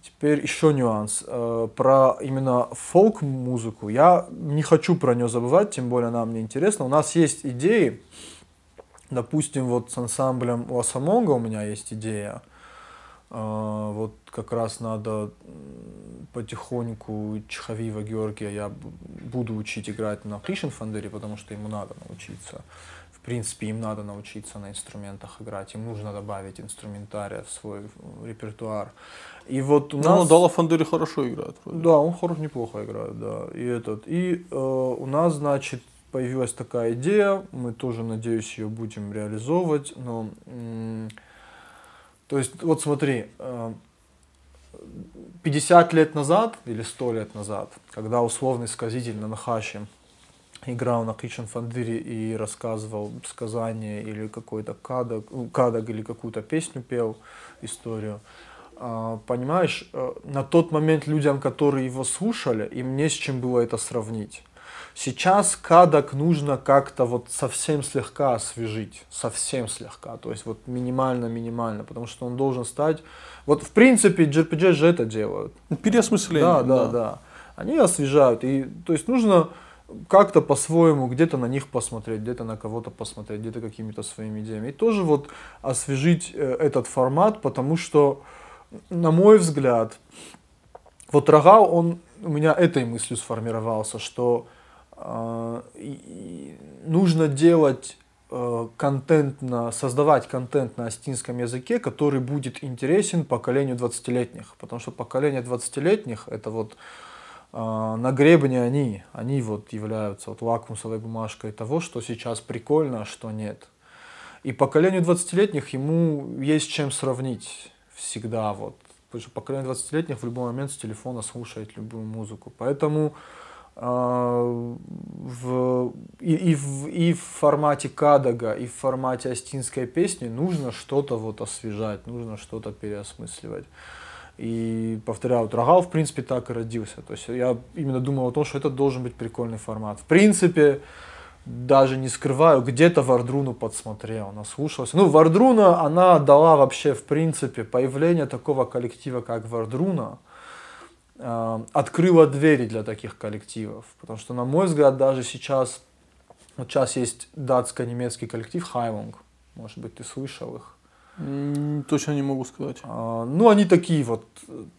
Теперь еще нюанс. Э, Про именно фолк-музыку я не хочу про нее забывать, тем более она мне интересна. У нас есть идеи, допустим, вот с ансамблем у Асамонга у меня есть идея. Э, Вот как раз надо потихоньку Чхавива Георгия я буду учить играть на Кришенфандере, потому что ему надо научиться. В принципе, им надо научиться на инструментах играть, им нужно добавить инструментария в свой э, репертуар. И вот у Ну, нас... Дала Фандери хорошо играет. вроде. Да, он хорошо, неплохо играет, да. И этот, и э, у нас, значит, появилась такая идея, мы тоже, надеюсь, ее будем реализовывать, но, то есть, вот смотри, э, 50 лет назад или 100 лет назад, когда условный сказитель на Нахаши играл на Кришн Фандыре и рассказывал сказание или какой-то кадаг, ну, кадаг или какую-то песню пел, историю, а, понимаешь, э, на тот момент людям, которые его слушали, им не с чем было это сравнить. Сейчас кадок нужно как-то вот совсем слегка освежить, совсем слегка, то есть вот минимально-минимально, потому что он должен стать... Вот в принципе JRPG же это делают. Переосмысление. Да, да, да. Они освежают. И, то есть нужно как-то по-своему где-то на них посмотреть, где-то на кого-то посмотреть, где-то какими-то своими идеями. И тоже вот освежить э, этот формат, потому что, на мой взгляд, вот Рогал, он у меня этой мыслью сформировался, что э, нужно делать э, контент на, создавать контент на астинском языке, который будет интересен поколению 20-летних. Потому что поколение 20-летних это вот на гребне они, они вот являются вот лакмусовой бумажкой того, что сейчас прикольно, а что нет. И поколению 20-летних ему есть чем сравнить всегда вот. Потому что поколение 20-летних в любой момент с телефона слушает любую музыку. Поэтому а, в, и, и, в, и в формате кадага, и в формате астинской песни нужно что-то вот освежать, нужно что-то переосмысливать. И повторяю, вот Рогал, в принципе, так и родился. То есть я именно думал о том, что это должен быть прикольный формат. В принципе, даже не скрываю, где-то Вардруну подсмотрел, наслушался. Ну, Вардруна, она дала вообще, в принципе, появление такого коллектива, как Вардруна, э, открыла двери для таких коллективов. Потому что, на мой взгляд, даже сейчас, вот сейчас есть датско-немецкий коллектив Хайлунг, может быть, ты слышал их. Точно не могу сказать. А, Ну, они такие вот,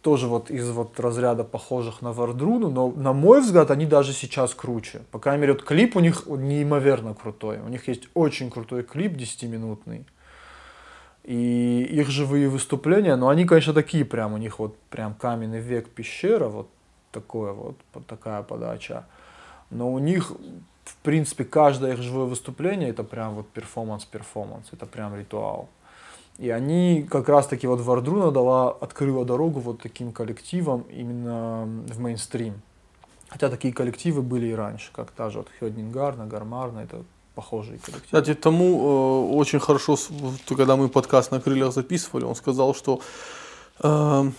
тоже вот из вот разряда похожих на Вардруну, но на мой взгляд, они даже сейчас круче. По крайней мере, вот клип у них неимоверно крутой. У них есть очень крутой клип 10-минутный. И их живые выступления, но они, конечно, такие прям, у них вот прям каменный век пещера, вот такое вот такая подача. Но у них, в принципе, каждое их живое выступление это прям вот перформанс-перформанс, это прям ритуал. И они как раз таки вот Wardruna дала, открыла дорогу вот таким коллективам именно в мейнстрим. Хотя такие коллективы были и раньше, как та же вот Hedningarna, Garmarna, это похожие коллективы. Кстати, тому э, очень хорошо, когда мы подкаст на крыльях записывали, он сказал, что э,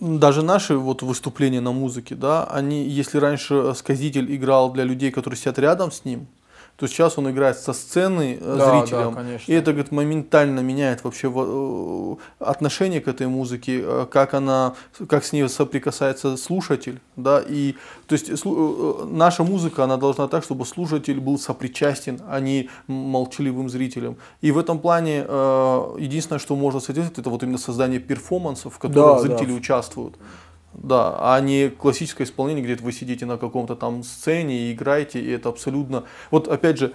даже наши вот выступления на музыке, да, они, если раньше сказитель играл для людей, которые сидят рядом с ним, то сейчас он играет со сцены э, Да, зрителям. да, конечно. И это говорит, моментально меняет вообще во- э, отношение к этой музыке, э, как она, как с ней соприкасается слушатель, да, и то есть наша музыка, она должна так, чтобы слушатель был сопричастен, а не молчаливым зрителем. И в этом плане единственное, что можно содействовать, это вот именно создание перформансов, в которых Да, зрители да. участвуют. Да, а не классическое исполнение, где вы сидите на каком-то там сцене и играете, и это абсолютно... Вот опять же,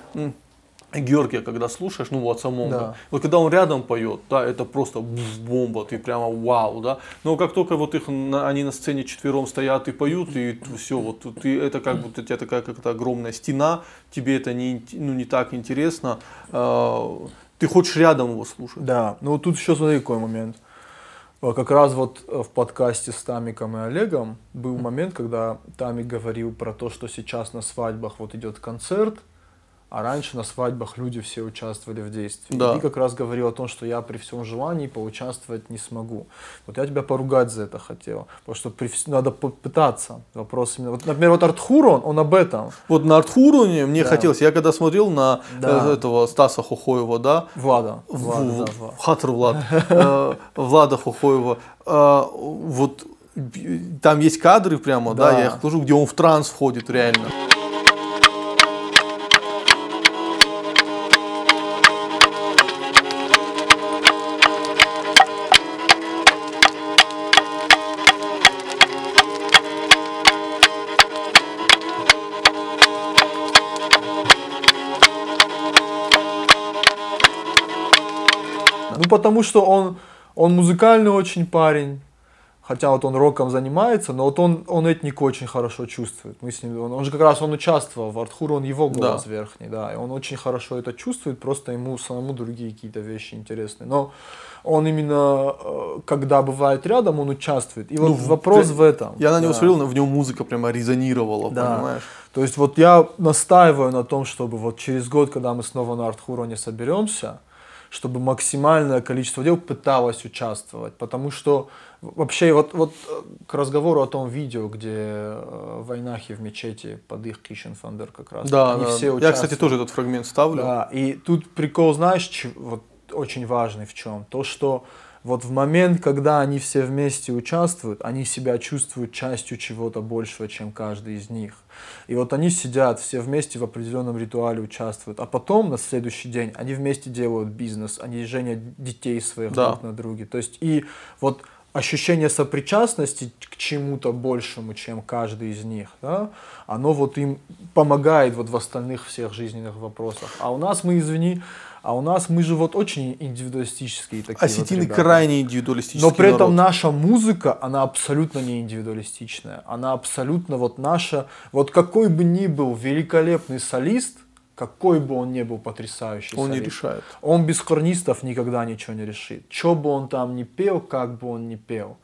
Георгия, когда слушаешь, ну вот самого, Да. вот когда он рядом поет, да, это просто бомба, ты прямо вау, да. Но как только вот их, на- они на сцене четвером стоят и поют, и все, вот ты, это как будто у тебя такая какая-то огромная стена, тебе это не, ну, не так интересно, э, ты хочешь рядом его слушать. Да, ну вот тут еще смотри какой момент. Э, Как раз вот э, в подкасте с Тамиком и Олегом был момент, когда Тамик говорил про то, что сейчас на свадьбах вот идет концерт, А раньше на свадьбах люди все участвовали в действии. Да. И ты как раз говорил о том, что я при всем желании поучаствовать не смогу. Вот я тебя поругать за это хотел. Потому что при надо попытаться. Вопрос именно... Вот, например, вот Артхурон, он об этом. Вот на Артхуроне мне Да. хотелось, я когда смотрел на Да. э, этого Стаса Хухоева, да, Влада. В- Влада, да, Влад. Хатр Влад, э, Влада Хухоева, э, вот там есть кадры прямо, да, Да. я их покажу, где он в транс входит реально. Потому что он, он музыкальный очень парень. Хотя вот он роком занимается, но вот он, он этнику очень хорошо чувствует. Мы с ним, он, он же как раз он участвовал в Артхур, он его голос Да. верхний, да, и он очень хорошо это чувствует, просто ему самому другие какие-то вещи интересны. Но он именно, э, когда бывает рядом, он участвует. И вот Ну, вопрос в- в этом. Я на него да. смотрел, в нем музыка прямо резонировала, Да. понимаешь? То есть вот я настаиваю на том, чтобы вот через год, когда мы снова на Артхуроне соберемся, чтобы максимальное количество дел пыталось участвовать. Потому что вообще вот, вот э, к разговору о том видео, где э, в Айнахе в мечети под их Кишен Фандер как раз. Да, они да. все я, кстати, тоже этот фрагмент ставлю. Да, и тут прикол, знаешь, вот очень важный в чем? То, что вот в момент, когда они все вместе участвуют, они себя чувствуют частью чего-то большего, чем каждый из них. И вот они сидят все вместе в определенном ритуале участвуют, а потом на следующий день они вместе делают бизнес, они женят детей своих Да. друг на друге. То есть и вот ощущение сопричастности к чему-то большему, чем каждый из них, да, оно вот им помогает вот в остальных всех жизненных вопросах. А у нас мы, извини, а у нас мы же вот очень индивидуалистические такие вот Осетины ребята. крайне индивидуалистический Но при этом народ. наша музыка, она абсолютно не индивидуалистичная. Она абсолютно вот наша, вот какой бы ни был великолепный солист, какой бы он ни был потрясающий Он не солист, решает. он без хорнистов никогда ничего не решит. Что бы он там ни пел, как бы он ни пел.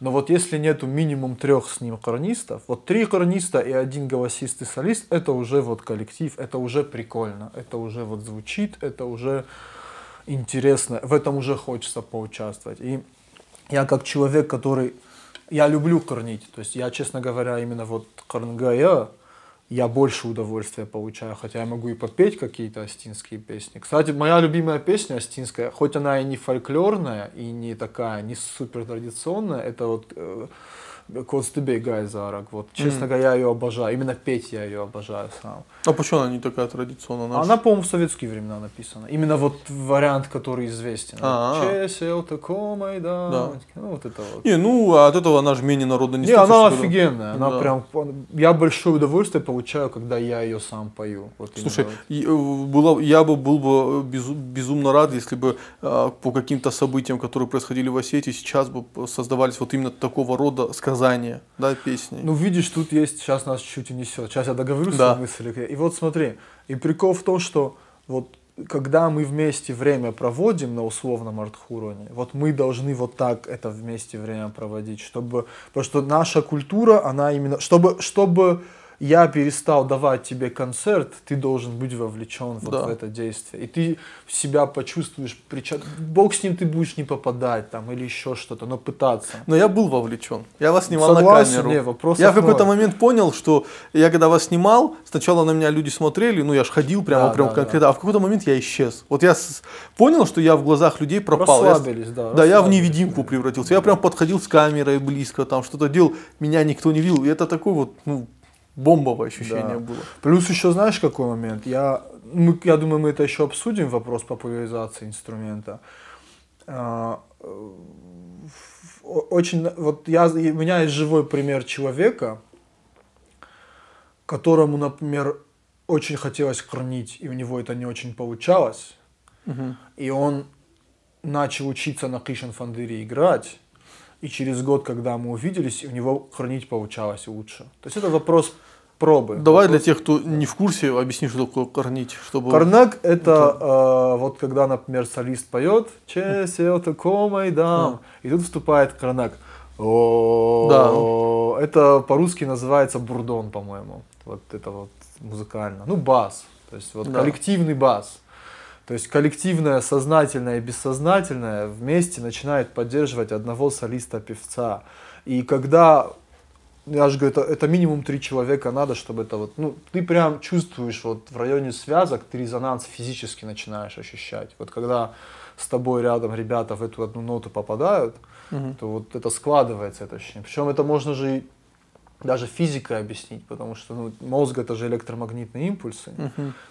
Но вот если нету минимум трех с ним хорнистов, вот три хорниста и один голосистый солист, это уже вот коллектив, это уже прикольно, это уже вот звучит, это уже интересно, в этом уже хочется поучаствовать. И я как человек, который... Я люблю корнить, то есть я, честно говоря, именно вот корнгая, я больше удовольствия получаю, хотя я могу и попеть какие-то астинские песни. Кстати, моя любимая песня астинская, хоть она и не фольклорная, и не такая, не супер традиционная, это вот э, Костыбей Гайзарак. Вот, честно говоря, я ее обожаю. Именно петь я ее обожаю сам. А почему она не такая традиционная? Она Она, по-моему, в советские времена написана. Именно вот вариант, который известен. А-а. Чесел тако майдан. Да. Ну, вот это вот. Не, ну а от этого она же менее народно не Не, она офигенная. Она Да. прям... Я большое удовольствие получаю, когда я ее сам пою. Вот Слушай, вот. э, было, я бы был бы безу- безумно рад, если бы э, по каким-то событиям, которые происходили в Осетии, сейчас бы создавались вот именно такого рода сказания, да, песни. Ну, видишь, тут есть, сейчас нас чуть унесет. Сейчас я договорю Да. свою мысль. И вот смотри, и прикол в том, что вот когда мы вместе время проводим на условном артхуроне, вот мы должны вот так это вместе время проводить, чтобы, потому что наша культура, она именно, чтобы, чтобы я перестал давать тебе концерт, ты должен быть вовлечен вот Да. в это действие. И ты себя почувствуешь, прича- Бог с ним ты будешь не попадать там или еще что-то, но пытаться. Но я был вовлечен. Я вас снимал Согласен, на камеру. не, вопросов я в какой-то момент понял, что я когда вас снимал, сначала на меня люди смотрели, ну я ж ходил прямо, Да, прям да, конкретно, а в какой-то момент я исчез. Вот я с- понял, что я в глазах людей пропал. Я Расслабились, да, Да, я в невидимку превратился. Я прям подходил с камерой близко, там что-то делал, меня никто не видел. И это такое вот, ну, бомбовое ощущение Да. было. Плюс еще знаешь какой момент? Я, мы, я думаю, мы это еще обсудим, вопрос популяризации инструмента. А, э, очень, вот я, у меня есть живой пример человека, которому, например, очень хотелось корнить, и у него это не очень получалось. И он начал учиться на Кишен Фандыре играть. И через год, когда мы увиделись, у него хранить получалось лучше. То есть это вопрос пробы. Давай для Вопрос- тех, кто не в курсе, объясни, что такое корнить, чтобы... Карнак это э, вот когда, например, солист поет «Чесел тако майдан», и тут вступает карнак. О, это по-русски называется бурдон, по-моему. Вот это вот музыкально. Ну, бас. То есть вот Да. коллективный бас. То есть коллективное, сознательное и бессознательное вместе начинает поддерживать одного солиста-певца. И когда, я же говорю, это, это минимум три человека надо, чтобы это вот, ну, ты прям чувствуешь вот в районе связок, ты резонанс физически начинаешь ощущать. Вот когда с тобой рядом ребята в эту одну ноту попадают, то вот это складывается, это ощущение. Причем это можно же даже физикой объяснить, потому что ну, мозг это же электромагнитные импульсы,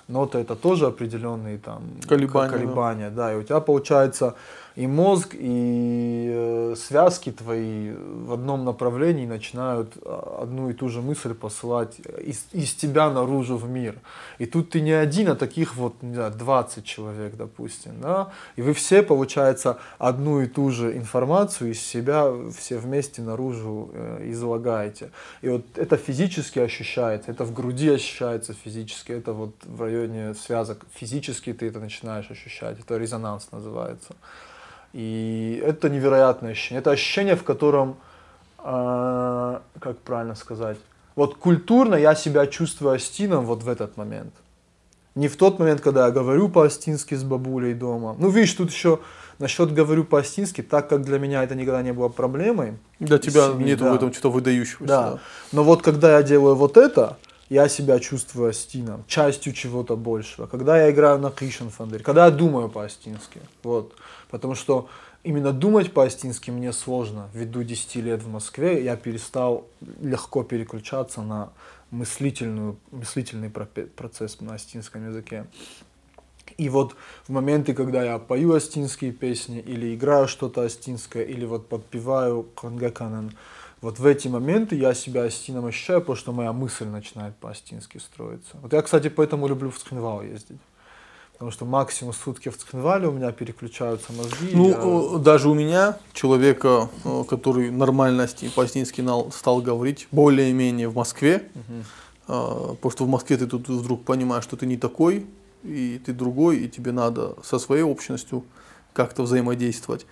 ноты это тоже определенные там Колебания, колебания, да. и у тебя получается и мозг, и э, связки твои в одном направлении начинают а, одну и ту же мысль посылать из, из тебя наружу в мир. И тут ты не один, а таких вот, не знаю, 20 человек, допустим, да, и вы все, получается, одну и ту же информацию из себя все вместе наружу э, излагаете. И вот это физически ощущается, это в груди ощущается физически, это вот в районе связок физически ты это начинаешь ощущать, это резонанс называется. И это невероятное ощущение. Это ощущение, в котором, а, как правильно сказать, вот культурно я себя чувствую астином вот в этот момент. Не в тот момент, когда я говорю по-астински с бабулей дома. Ну, видишь, тут еще насчет говорю по-астински, так как для меня это никогда не было проблемой. Для тебя семьи, нет да. в этом что-то выдающегося. Да. Но вот когда я делаю вот это, я себя чувствую астином, частью чего-то большего. Когда я играю на Кришенфандере, когда я думаю по-астински. Вот. Потому что именно думать по-астински мне сложно. Ввиду 10 лет в Москве я перестал легко переключаться на мыслительную, мыслительный процесс на астинском языке. И вот в моменты, когда я пою астинские песни, или играю что-то астинское, или вот подпеваю Кангаканан, вот в эти моменты я себя астином ощущаю, потому что моя мысль начинает по-астински строиться. Вот я, кстати, поэтому люблю в Цхинвал ездить. Потому что максимум сутки в Цхинвале у меня переключаются мозги. Ну, я- даже у меня, человека, который нормально асти- по-астински нал- стал говорить, более-менее в Москве, э, потому что в Москве ты тут вдруг понимаешь, что ты не такой, и ты другой, и тебе надо со своей общностью как-то взаимодействовать.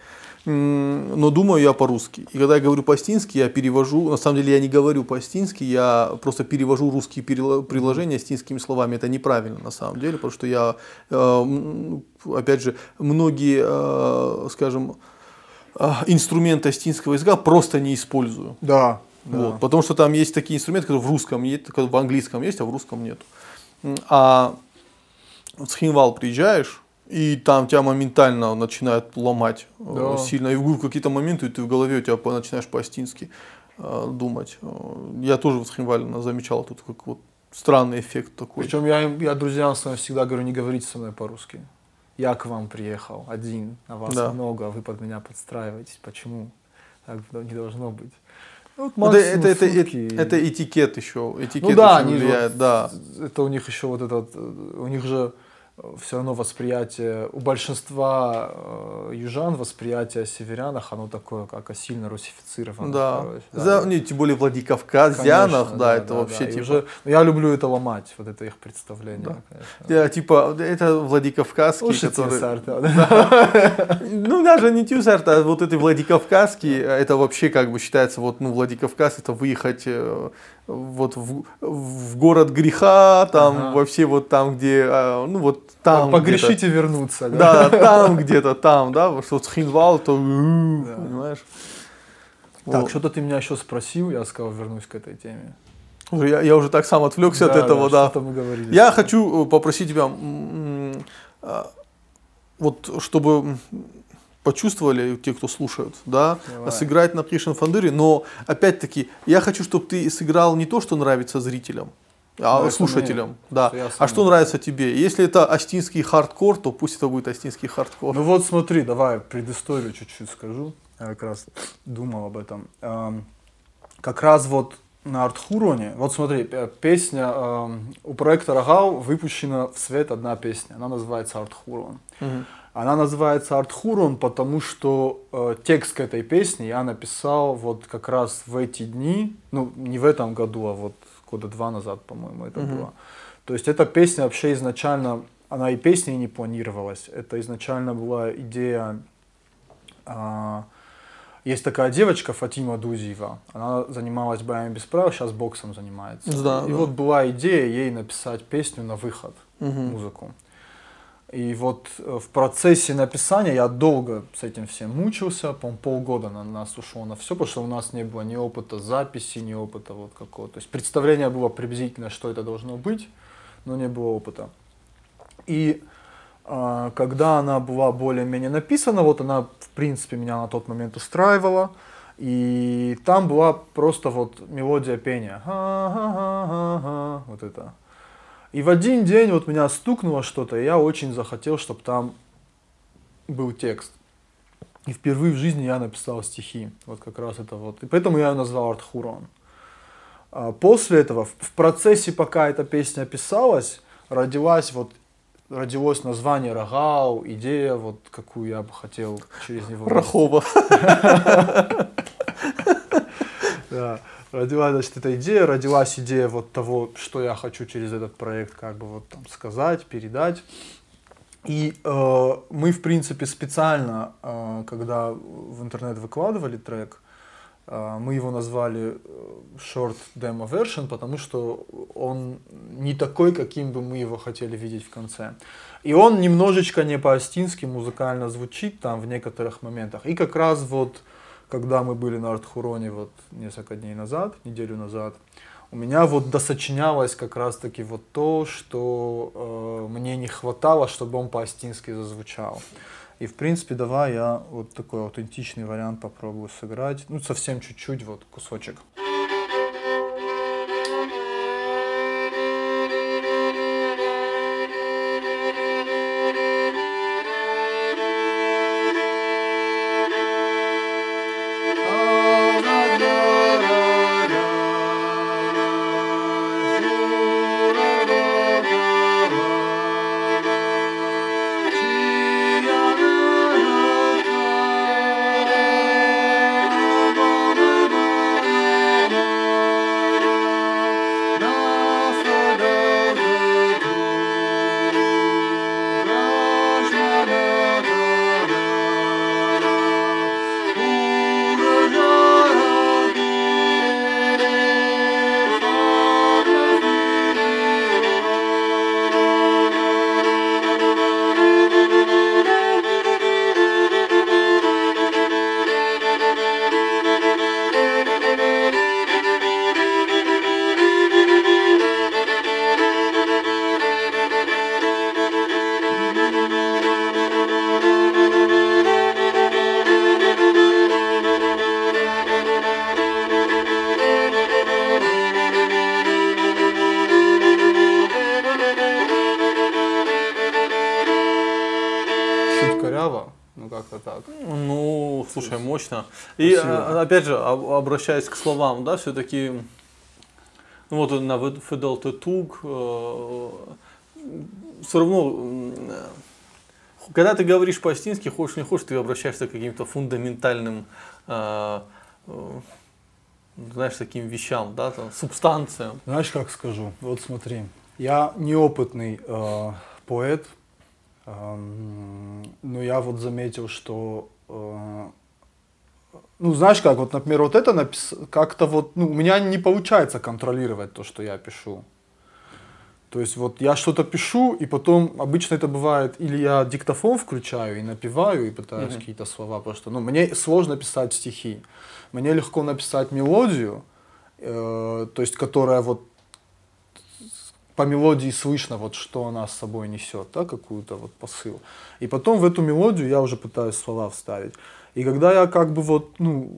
Но думаю я по-русски. И когда я говорю по-астински, я перевожу, на самом деле я не говорю по-астински, я просто перевожу русские предложения астинскими словами. Это неправильно на самом деле, потому что я, э, опять же, многие, э, скажем, э, инструменты астинского языка просто не использую. Да. да. Вот, потому что там есть такие инструменты, которые в русском есть, в английском есть, а в русском нет. А в Цхинвал приезжаешь, и там тебя моментально начинает ломать э, Да. сильно. И в какие-то моменты ты в голове у тебя начинаешь по-астински э, думать. Э, Я тоже в Цхинвале на- замечал тут как вот странный эффект такой. Причем я, я друзьям своим всегда говорю, не говорите со мной по-русски. Я к вам приехал один, а вас Да. много, а вы под меня подстраиваетесь. Почему? Так не должно быть. Ну, вот это, это, это, это этикет еще. Этикет Ну да, они влияет, вот- да. это у них еще вот этот, у них же все равно восприятие, у большинства э, южан восприятие о северянах, оно такое, как сильно русифицированных. Да. короче. За, не, тем более Владикавказянах, Конечно, да, это вообще И типа. уже- ну, я люблю это ломать, вот это их представление. Да. конечно. Я, типа, это Владикавказский, Слушайте, который... Сарта, да. Ну, даже не Тюсарт, а вот эти Владикавказские, это вообще как бы считается, вот, ну, Владикавказ, это выехать э, вот в, в город греха, там, Ага. во все вот там, где, э, ну, вот там Погрешить и вернуться. где-то. Да, там где-то, там, да, вот что Цхинвал, то, Да. понимаешь. Так, Вот. что-то ты меня еще спросил, я сказал, вернусь к этой теме. Я, я уже так сам отвлекся от Да, этого, да. Что-то мы говорили. Я хочу э, попросить тебя, а, вот чтобы почувствовали те, кто слушают, да, Давай. сыграть на кисын фандыре, но опять-таки я хочу, чтобы ты сыграл не то, что нравится зрителям, а это слушателям, мне, да. А что нравится тебе? Если это осетинский хардкор, то пусть это будет осетинский хардкор. Ну вот смотри, давай предысторию чуть-чуть скажу. Я как раз думал об этом. Эм, Как раз вот на Артхуроне, вот смотри, песня эм, у проекта Рогал выпущена в свет одна песня, она называется Артхурон. Мгм. Она называется Артхурон, потому что э, текст к этой песне я написал вот как раз в эти дни, ну не в этом году, а вот года два назад, по-моему, это Мгм. было. То есть эта песня вообще изначально, она и песней не планировалась, это изначально была идея, а, Есть такая девочка Фатима Дузиева. Она занималась боями без правил, сейчас боксом занимается. Да, и да. вот была идея ей написать песню на выход, Мгм. музыку. И вот э, в процессе написания я долго с этим всем мучился, по полгода на нас ушло на все, потому что у нас не было ни опыта записи, ни опыта вот какого-то. То есть представление было приблизительно, что это должно быть, но не было опыта. И а, когда она была более-менее написана, вот она, в принципе, меня на тот момент устраивала, и там была просто вот мелодия пения. Вот это. И в один день вот меня стукнуло что-то, и я очень захотел, чтобы там был текст. И впервые в жизни я написал стихи. Вот как раз это вот. И поэтому я ее назвал Артхурон. А После этого, в в процессе, пока эта песня писалась, родилась вот родилось название Рогау, идея, вот какую я бы хотел через него. Рахова. Да. Родилась, значит, эта идея, родилась идея вот того, что я хочу через этот проект как бы вот там сказать, передать. И э, мы, в принципе, специально, э, когда в интернет выкладывали трек, э, мы его назвали э, Short Demo Version, потому что он не такой, каким бы мы его хотели видеть в конце. И он немножечко не по-астински музыкально звучит там в некоторых моментах. И как раз вот, когда мы были на Артхуроне вот несколько дней назад, неделю назад, у меня вот досочинялось как раз-таки вот то, что э, мне не хватало, чтобы он по-астински зазвучал. И в принципе, давай я вот такой аутентичный вариант попробую сыграть. Ну, совсем чуть-чуть, вот кусочек. И Спасибо. а, опять же, об- обращаясь к словам, да, все-таки, ну вот на Федел Туг, все равно, м, э, когда ты говоришь по-астински, хочешь не хочешь, ты обращаешься к каким-то фундаментальным, э, э, знаешь, таким вещам, да, там, субстанциям. Знаешь, как скажу? Вот смотри, я неопытный э, поэт, эм, но я вот заметил, что, э, ну знаешь как, вот, например, вот это напис... как-то вот, ну у меня не получается контролировать то, что я пишу. То есть вот я что-то пишу, и потом обычно это бывает, или я диктофон включаю и напеваю, и пытаюсь Мгм. какие-то слова просто. Ну, мне сложно писать стихи. Мне легко написать мелодию, э, то есть которая вот по мелодии слышно, вот что она с собой несет, да, какую-то вот посыл. И потом в эту мелодию я уже пытаюсь слова вставить. И когда я как бы вот, ну,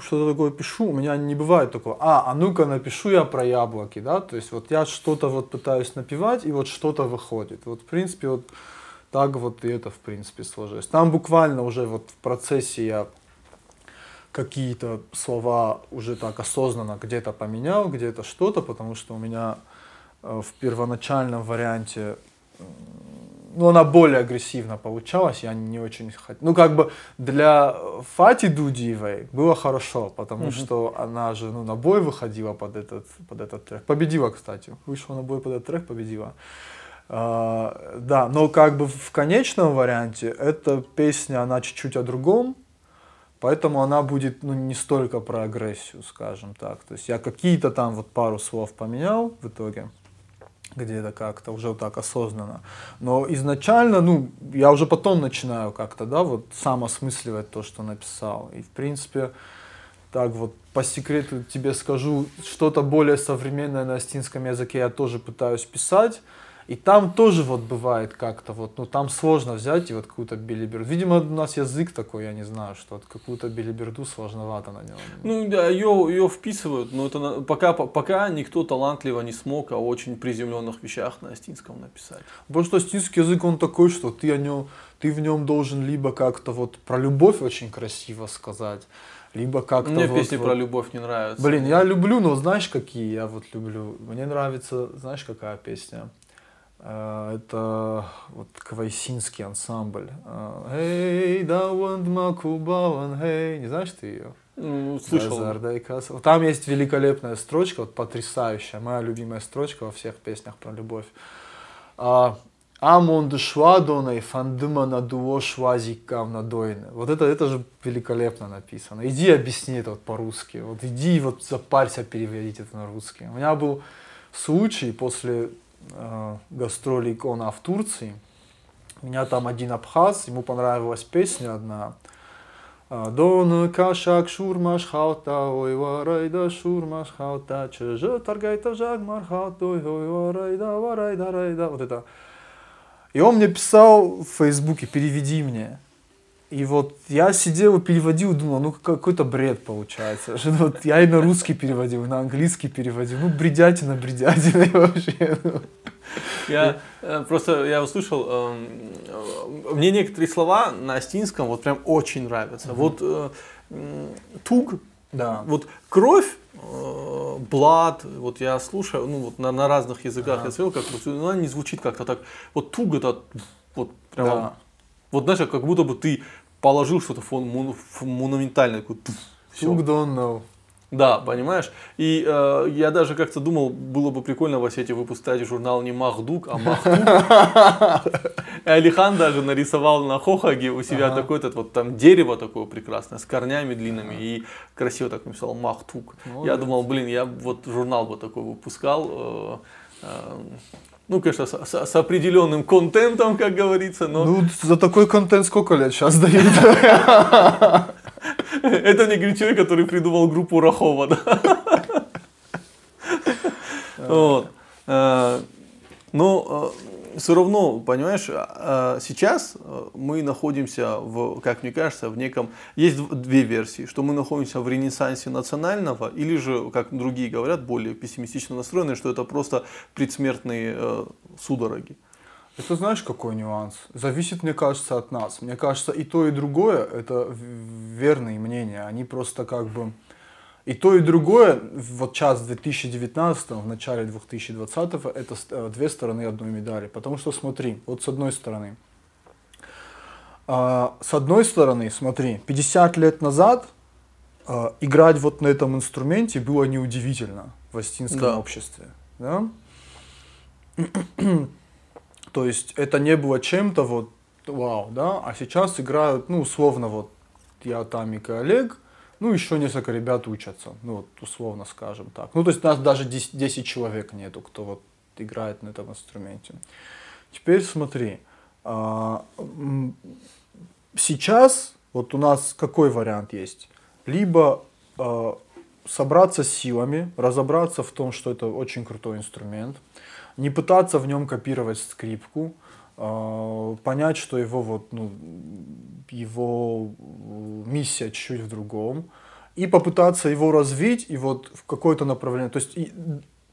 что-то такое пишу, у меня не бывает такого, а, а ну-ка напишу я про яблоки, да, то есть вот я что-то вот пытаюсь напевать, и вот что-то выходит. Вот, в принципе, вот так вот и это, в принципе, сложилось. Там буквально уже вот в процессе я какие-то слова уже так осознанно где-то поменял, где-то что-то, потому что у меня э, в первоначальном варианте ну, она более агрессивно получалась, я не очень хотел. Ну, как бы для Фати Дудиевой было хорошо, потому Мгм. что она же ну, на бой выходила под этот, под этот трек. Победила, кстати. Вышла на бой под этот трек, победила. А, да, но как бы в конечном варианте эта песня, она чуть-чуть о другом, Поэтому она будет ну, не столько про агрессию, скажем так. То есть я какие-то там вот пару слов поменял в итоге где-то как-то уже вот так осознанно. Но изначально, ну, я уже потом начинаю как-то, да, вот сам осмысливать то, что написал. И, в принципе, так вот, по секрету тебе скажу, что-то более современное на астинском языке я тоже пытаюсь писать. И там тоже вот бывает как-то вот, ну там сложно взять и вот какую-то билиберду. Видимо, у нас язык такой, я не знаю, что вот какую-то билиберду сложновато на нем. Ну да, ее, ее вписывают, но это пока, пока никто талантливо не смог о очень приземленных вещах на астинском написать. Потому что астинский язык, он такой, что ты о нем, ты в нем должен либо как-то вот про любовь очень красиво сказать, либо как-то Мне вот, песни вот- про любовь не нравятся. Блин, я люблю, но знаешь, какие я вот люблю? Мне нравится, знаешь, какая песня? Э, Это вот квайсинский ансамбль. Э, Эй, да вон макубалан, эй. Не знаешь ты ее? Ну, слышал. Там есть великолепная строчка, вот потрясающая, моя любимая строчка во всех песнях про любовь. А, Амон швадоной фандыма на дуо швазикав надойны. Вот это, это же великолепно написано. Иди объясни это вот по-русски. Вот иди вот запарься переводить это на русский. У меня был случай после э, гастролей Кона в Турции. Меня там один абхаз, ему понравилась песня одна. А, Дон кашак шурмаш хаута, ой варайда шурмаш хаута, чеже таргайта жаг мархаута, ой ой варайда, варайда, райда. Вот это. И он мне писал в Фейсбуке, переведи мне. И вот я сидел и переводил, думал, ну какой-то бред получается. Что Вот я и на русский переводил, и на английский переводил. Ну, бредятина, бредятина вообще. ну. Я э, просто я услышал, эм, э, мне некоторые слова на астинском вот прям очень нравятся. Вот э, туг, Да. вот кровь, блад, вот я слушаю, ну вот на, на разных языках я слышал, как вот, ну, она не звучит как-то так. Вот туг это вот прямо, Да. вот знаешь, как будто бы ты положил что-то фон, монументальное, такое, туф, всё. Туг don't know. Да, понимаешь? И э, я даже как-то думал, было бы прикольно в Осетии выпускать журнал не Махдук, а Махтук. И Алихан даже нарисовал на Хохаге у себя Ага. такое вот там дерево такое прекрасное, с корнями длинными, и красиво так написал Махтук. Я Молодец. думал, блин, я вот журнал бы такой выпускал. э, э, Ну, конечно, с, с- с определенным контентом, как говорится, но Ну, за такой контент сколько лет сейчас дают? это не говорит человек, который придумал группу Рахова, да? Вот. Э, Но все равно, понимаешь, э, сейчас э, мы находимся в, как мне кажется, в неком... Есть дв- две версии, что мы находимся в ренессансе национального, или же, как другие говорят, более пессимистично настроенные, что это просто предсмертные э, судороги. Это знаешь, какой нюанс? Зависит, мне кажется, от нас. Мне кажется, и то, и другое – это верные мнения. Они просто как бы... И то, и другое, вот в 2019, в начале 2020, это э, две стороны одной медали. Потому что смотри, вот с одной стороны, а, с одной стороны, смотри, 50 лет назад а, играть вот на этом инструменте было неудивительно в астинском Да. обществе. Да? То есть это не было чем-то вот вау, да, а сейчас играют, ну, условно, вот я, Тамик и Олег, ну, еще несколько ребят учатся, ну, вот, условно скажем так. Ну, то есть нас даже 10, 10 человек нету, кто вот играет на этом инструменте. Теперь смотри, а, сейчас вот у нас какой вариант есть? Либо а, собраться силами, разобраться в том, что это очень крутой инструмент, не пытаться в нем копировать скрипку, понять, что его вот, ну, его э, миссия чуть-чуть в другом, и попытаться его развить и вот в какое-то направление. То есть, и,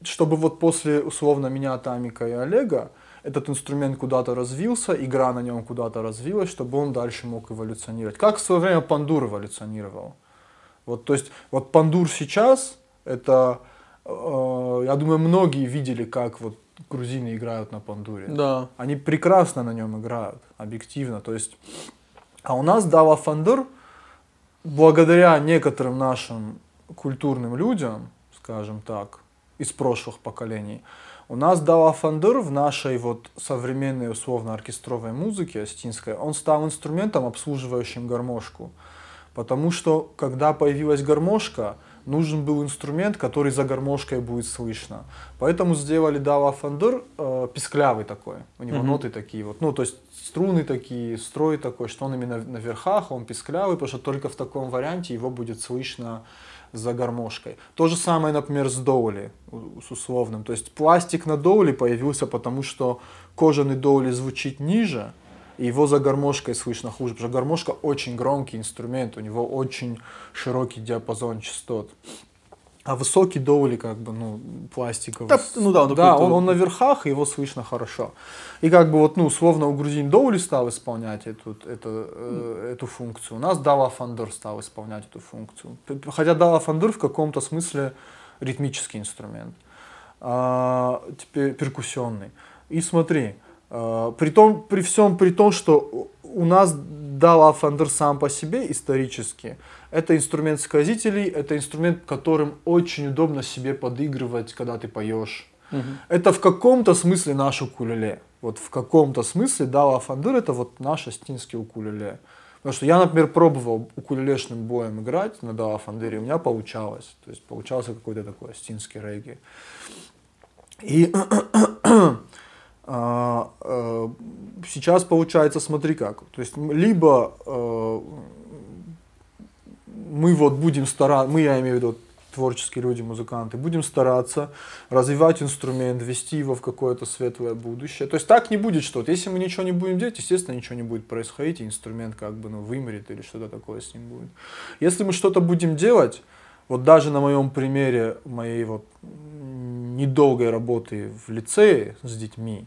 чтобы вот после условно меня, Тамика и Олега этот инструмент куда-то развился, игра на нем куда-то развилась, чтобы он дальше мог эволюционировать. Как в свое время Пандур эволюционировал. Вот, то есть, вот Пандур сейчас, это, э, я думаю, многие видели, как вот грузины играют на Пандуре. Да. Они прекрасно на нем играют, объективно. То есть, а у нас Дава Фандур, благодаря некоторым нашим культурным людям, скажем так, из прошлых поколений, у нас Дава Фандур в нашей вот современной условно оркестровой музыке астинской, он стал инструментом, обслуживающим гармошку. Потому что, когда появилась гармошка, нужен был инструмент, который за гармошкой будет слышно. Поэтому сделали Дава Фандер э, писклявый такой. У него Мгм. ноты такие вот, ну то есть струны такие, строй такой, что он именно на верхах, он писклявый, потому что только в таком варианте его будет слышно за гармошкой. То же самое, например, с доули, с условным. То есть пластик на доули появился потому, что кожаный доули звучит ниже, и его за гармошкой слышно хуже, потому что гармошка очень громкий инструмент, у него очень широкий диапазон частот. А высокий доули, как бы, ну, пластиковый. Да, ну да, он да, он, он на верхах, его слышно хорошо. И как бы вот, ну, условно, у грузин доули стал исполнять эту, эту, э, эту функцию, у нас Дала Фандер стал исполнять эту функцию. Хотя Дала Фандер в каком-то смысле ритмический инструмент, а, теперь перкуссионный. И смотри, при, том, при всем при том, что у нас Дала Фандер сам по себе исторически, это инструмент сказителей, это инструмент, которым очень удобно себе подыгрывать, когда ты поешь. Это в каком-то смысле наш укулеле. Вот в каком-то смысле Дала Фандер это вот наш астинский укулеле. Потому что я, например, пробовал укулелешным боем играть на Дала Фандере, у меня получалось. То есть получался какой-то такой астинский регги. И э, сейчас получается, смотри как. То есть либо э, мы вот будем стараться, мы, я имею в виду творческие люди, музыканты, будем стараться развивать инструмент, вести его в какое-то светлое будущее. То есть так не будет что-то. Если мы ничего не будем делать, естественно, ничего не будет происходить, и инструмент как бы ну, вымрет или что-то такое с ним будет. Если мы что-то будем делать, вот даже на моем примере моей вот недолгой работы в лицее с детьми,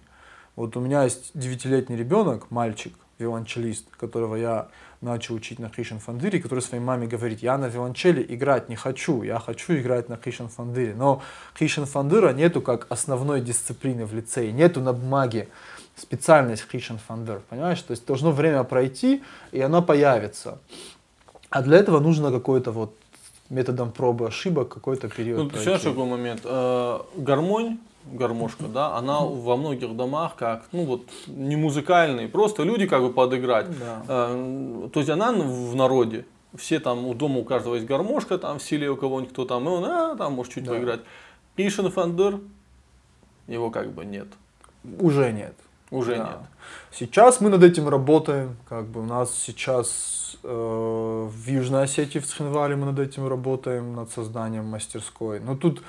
вот у меня есть девятилетний ребенок, мальчик, виолончелист, которого я начал учить на Кришн Фандыре, который своей маме говорит, я на виолончели играть не хочу, я хочу играть на Кришн Фандыре. Но Кришн Фандыра нету как основной дисциплины в лицее, нету на бумаге специальность Кришн Фандыр, понимаешь? То есть должно время пройти, и оно появится. А для этого нужно какой-то вот методом пробы ошибок какой-то период Ну, пройти. знаешь, какой момент? Э, гармонь, гармошка, да, она во многих домах как, ну вот, не музыкальный, просто люди как бы подыграть. Да. Э, то есть она в народе. Все там, у дома у каждого есть гармошка, там в селе у кого-нибудь кто там, и он, а, там может чуть Да. поиграть. Пишен Фандер, его как бы нет. Уже нет. Уже Да. нет. Сейчас мы над этим работаем. Как бы у нас сейчас в Южной Осетии, в Цхинвале мы над этим работаем, над созданием мастерской. Но тут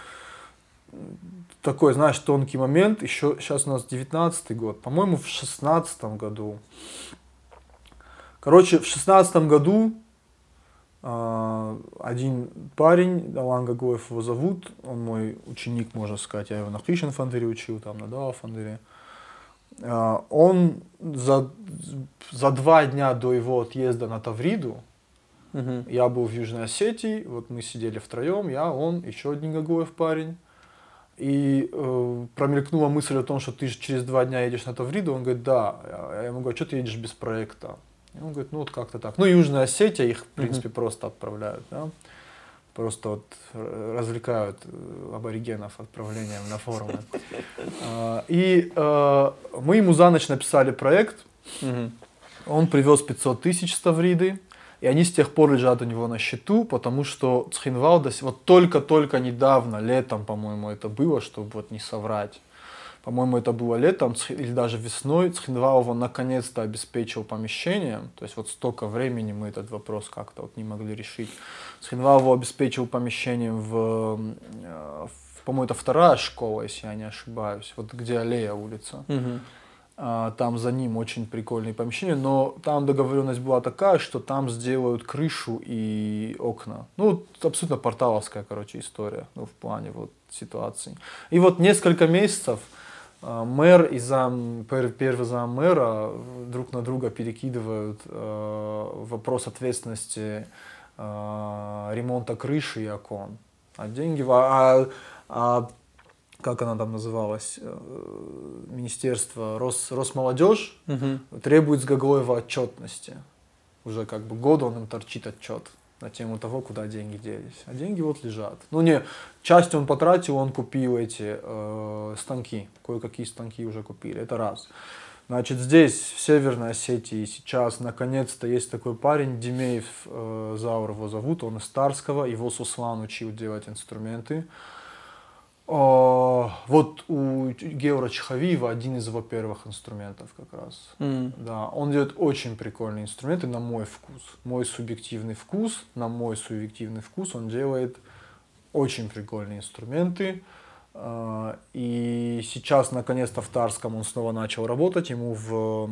такой, знаешь, тонкий момент. Еще сейчас у нас 19 год. По-моему, в 16 году. Короче, в 16 году а, один парень, Алан Гагоев его зовут, он мой ученик, можно сказать, я его на Кришн Фандере учил, там на Дава Фандере. Он за, за два дня до его отъезда на Тавриду, Мгм. я был в Южной Осетии, вот мы сидели втроем, я, он, еще один Гагоев парень. И э, промелькнула мысль о том, что ты через два дня едешь на Тавриду. Он говорит, да. Я ему говорю, что ты едешь без проекта? И он говорит, ну вот как-то так. Ну, Южная Осетия, их, в принципе, просто отправляют, да. Просто вот э, развлекают э, аборигенов отправлением на форумы. А, И э, мы ему за ночь написали проект, он привез 500 тысяч с Тавриды, и они с тех пор лежат у него на счету, потому что Цхинвал, до сих- вот только-только недавно, летом, по-моему, это было, чтобы вот не соврать. По-моему, это было летом или даже весной. Цхинвал его наконец-то обеспечил помещением. То есть вот столько времени мы этот вопрос как-то вот не могли решить. Цхинвал его обеспечил помещением в, э, в- по-моему, это вторая школа, если я не ошибаюсь, вот где аллея улица. А, Там за ним очень прикольные помещения, но там договоренность была такая, что там сделают крышу и окна. Ну, абсолютно порталовская, короче, история, ну, в плане вот ситуации. И вот несколько месяцев мэр и зам, пер- первый зам мэра друг на друга перекидывают э, вопрос ответственности э, ремонта крыши и окон. А деньги... А, а как она там называлась? Э, Министерство Рос, Росмолодежь Мгм. требует с Гаглоева отчетности. Уже как бы год он им торчит отчет на тему того, куда деньги делись. А деньги вот лежат. Ну не, часть он потратил, он купил эти э, станки, кое-какие станки уже купили, это раз. Значит, здесь, в Северной Осетии, сейчас, наконец-то, есть такой парень, Демеев э, Заур его зовут, он из Тарского, его Суслан учил делать инструменты. О, вот у Геора Чхавиева один из его первых инструментов как раз. М. Да, он делает очень прикольные инструменты на мой вкус. Мой субъективный вкус, на мой субъективный вкус он делает очень прикольные инструменты. А, И сейчас, наконец-то, в Тарском он снова начал работать. Ему в,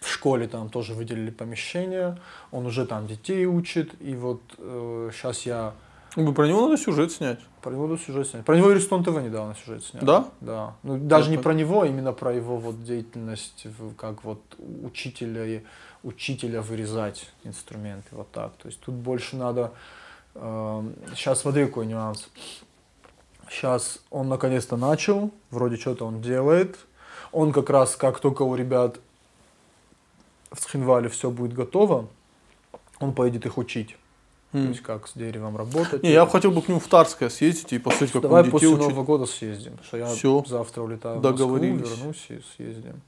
в школе там тоже выделили помещение. Он уже там детей учит. И вот сейчас я Ну, Про него надо сюжет снять. про него тут сюжет снял. Про него и Рестон ТВ недавно сюжет снял. Да? Да. Ну, даже не так. про него, а именно про его вот деятельность как вот учителя и учителя вырезать инструменты. Вот так. То есть тут больше надо... сейчас смотри, какой нюанс. Сейчас он наконец-то начал, вроде что-то он делает. Он как раз, как только у ребят в Схинвале все будет готово, он поедет их учить. То М. есть как с деревом работать. Не, я хотел бы к нему в Тарское съездить и посмотреть, как Давай он детей после учит. Нового года съездим. Что я Всё. завтра улетаю Договорились. в Москву, вернусь и съездим.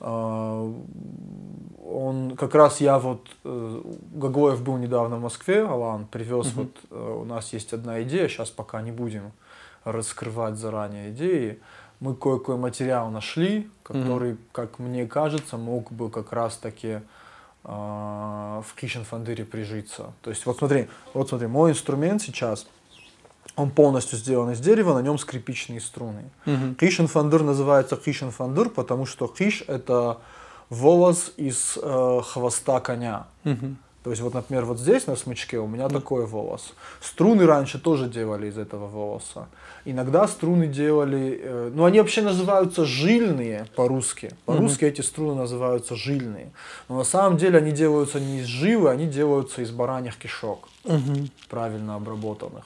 А, Он как раз я вот э, Гагоев был недавно в Москве, Алан привез вот э, у нас есть одна идея, сейчас пока не будем раскрывать заранее идеи. Мы кое-какой материал нашли, который, как мне кажется, мог бы как раз таки в Кишинфандыре прижиться. То есть вот смотри, вот смотри, мой инструмент сейчас, он полностью сделан из дерева, на нем скрипичные струны. Мгм. Кишинфандыр называется Кишинфандыр, потому что киш это волос из э, хвоста коня. Мгм. То есть вот, например, вот здесь на смычке у меня такой волос. Струны раньше тоже делали из этого волоса. Иногда струны делали, э, ну они вообще называются жильные по-русски. По-русски эти струны называются жильные. Но на самом деле они делаются не из жилы, они делаются из бараньих кишок, правильно обработанных.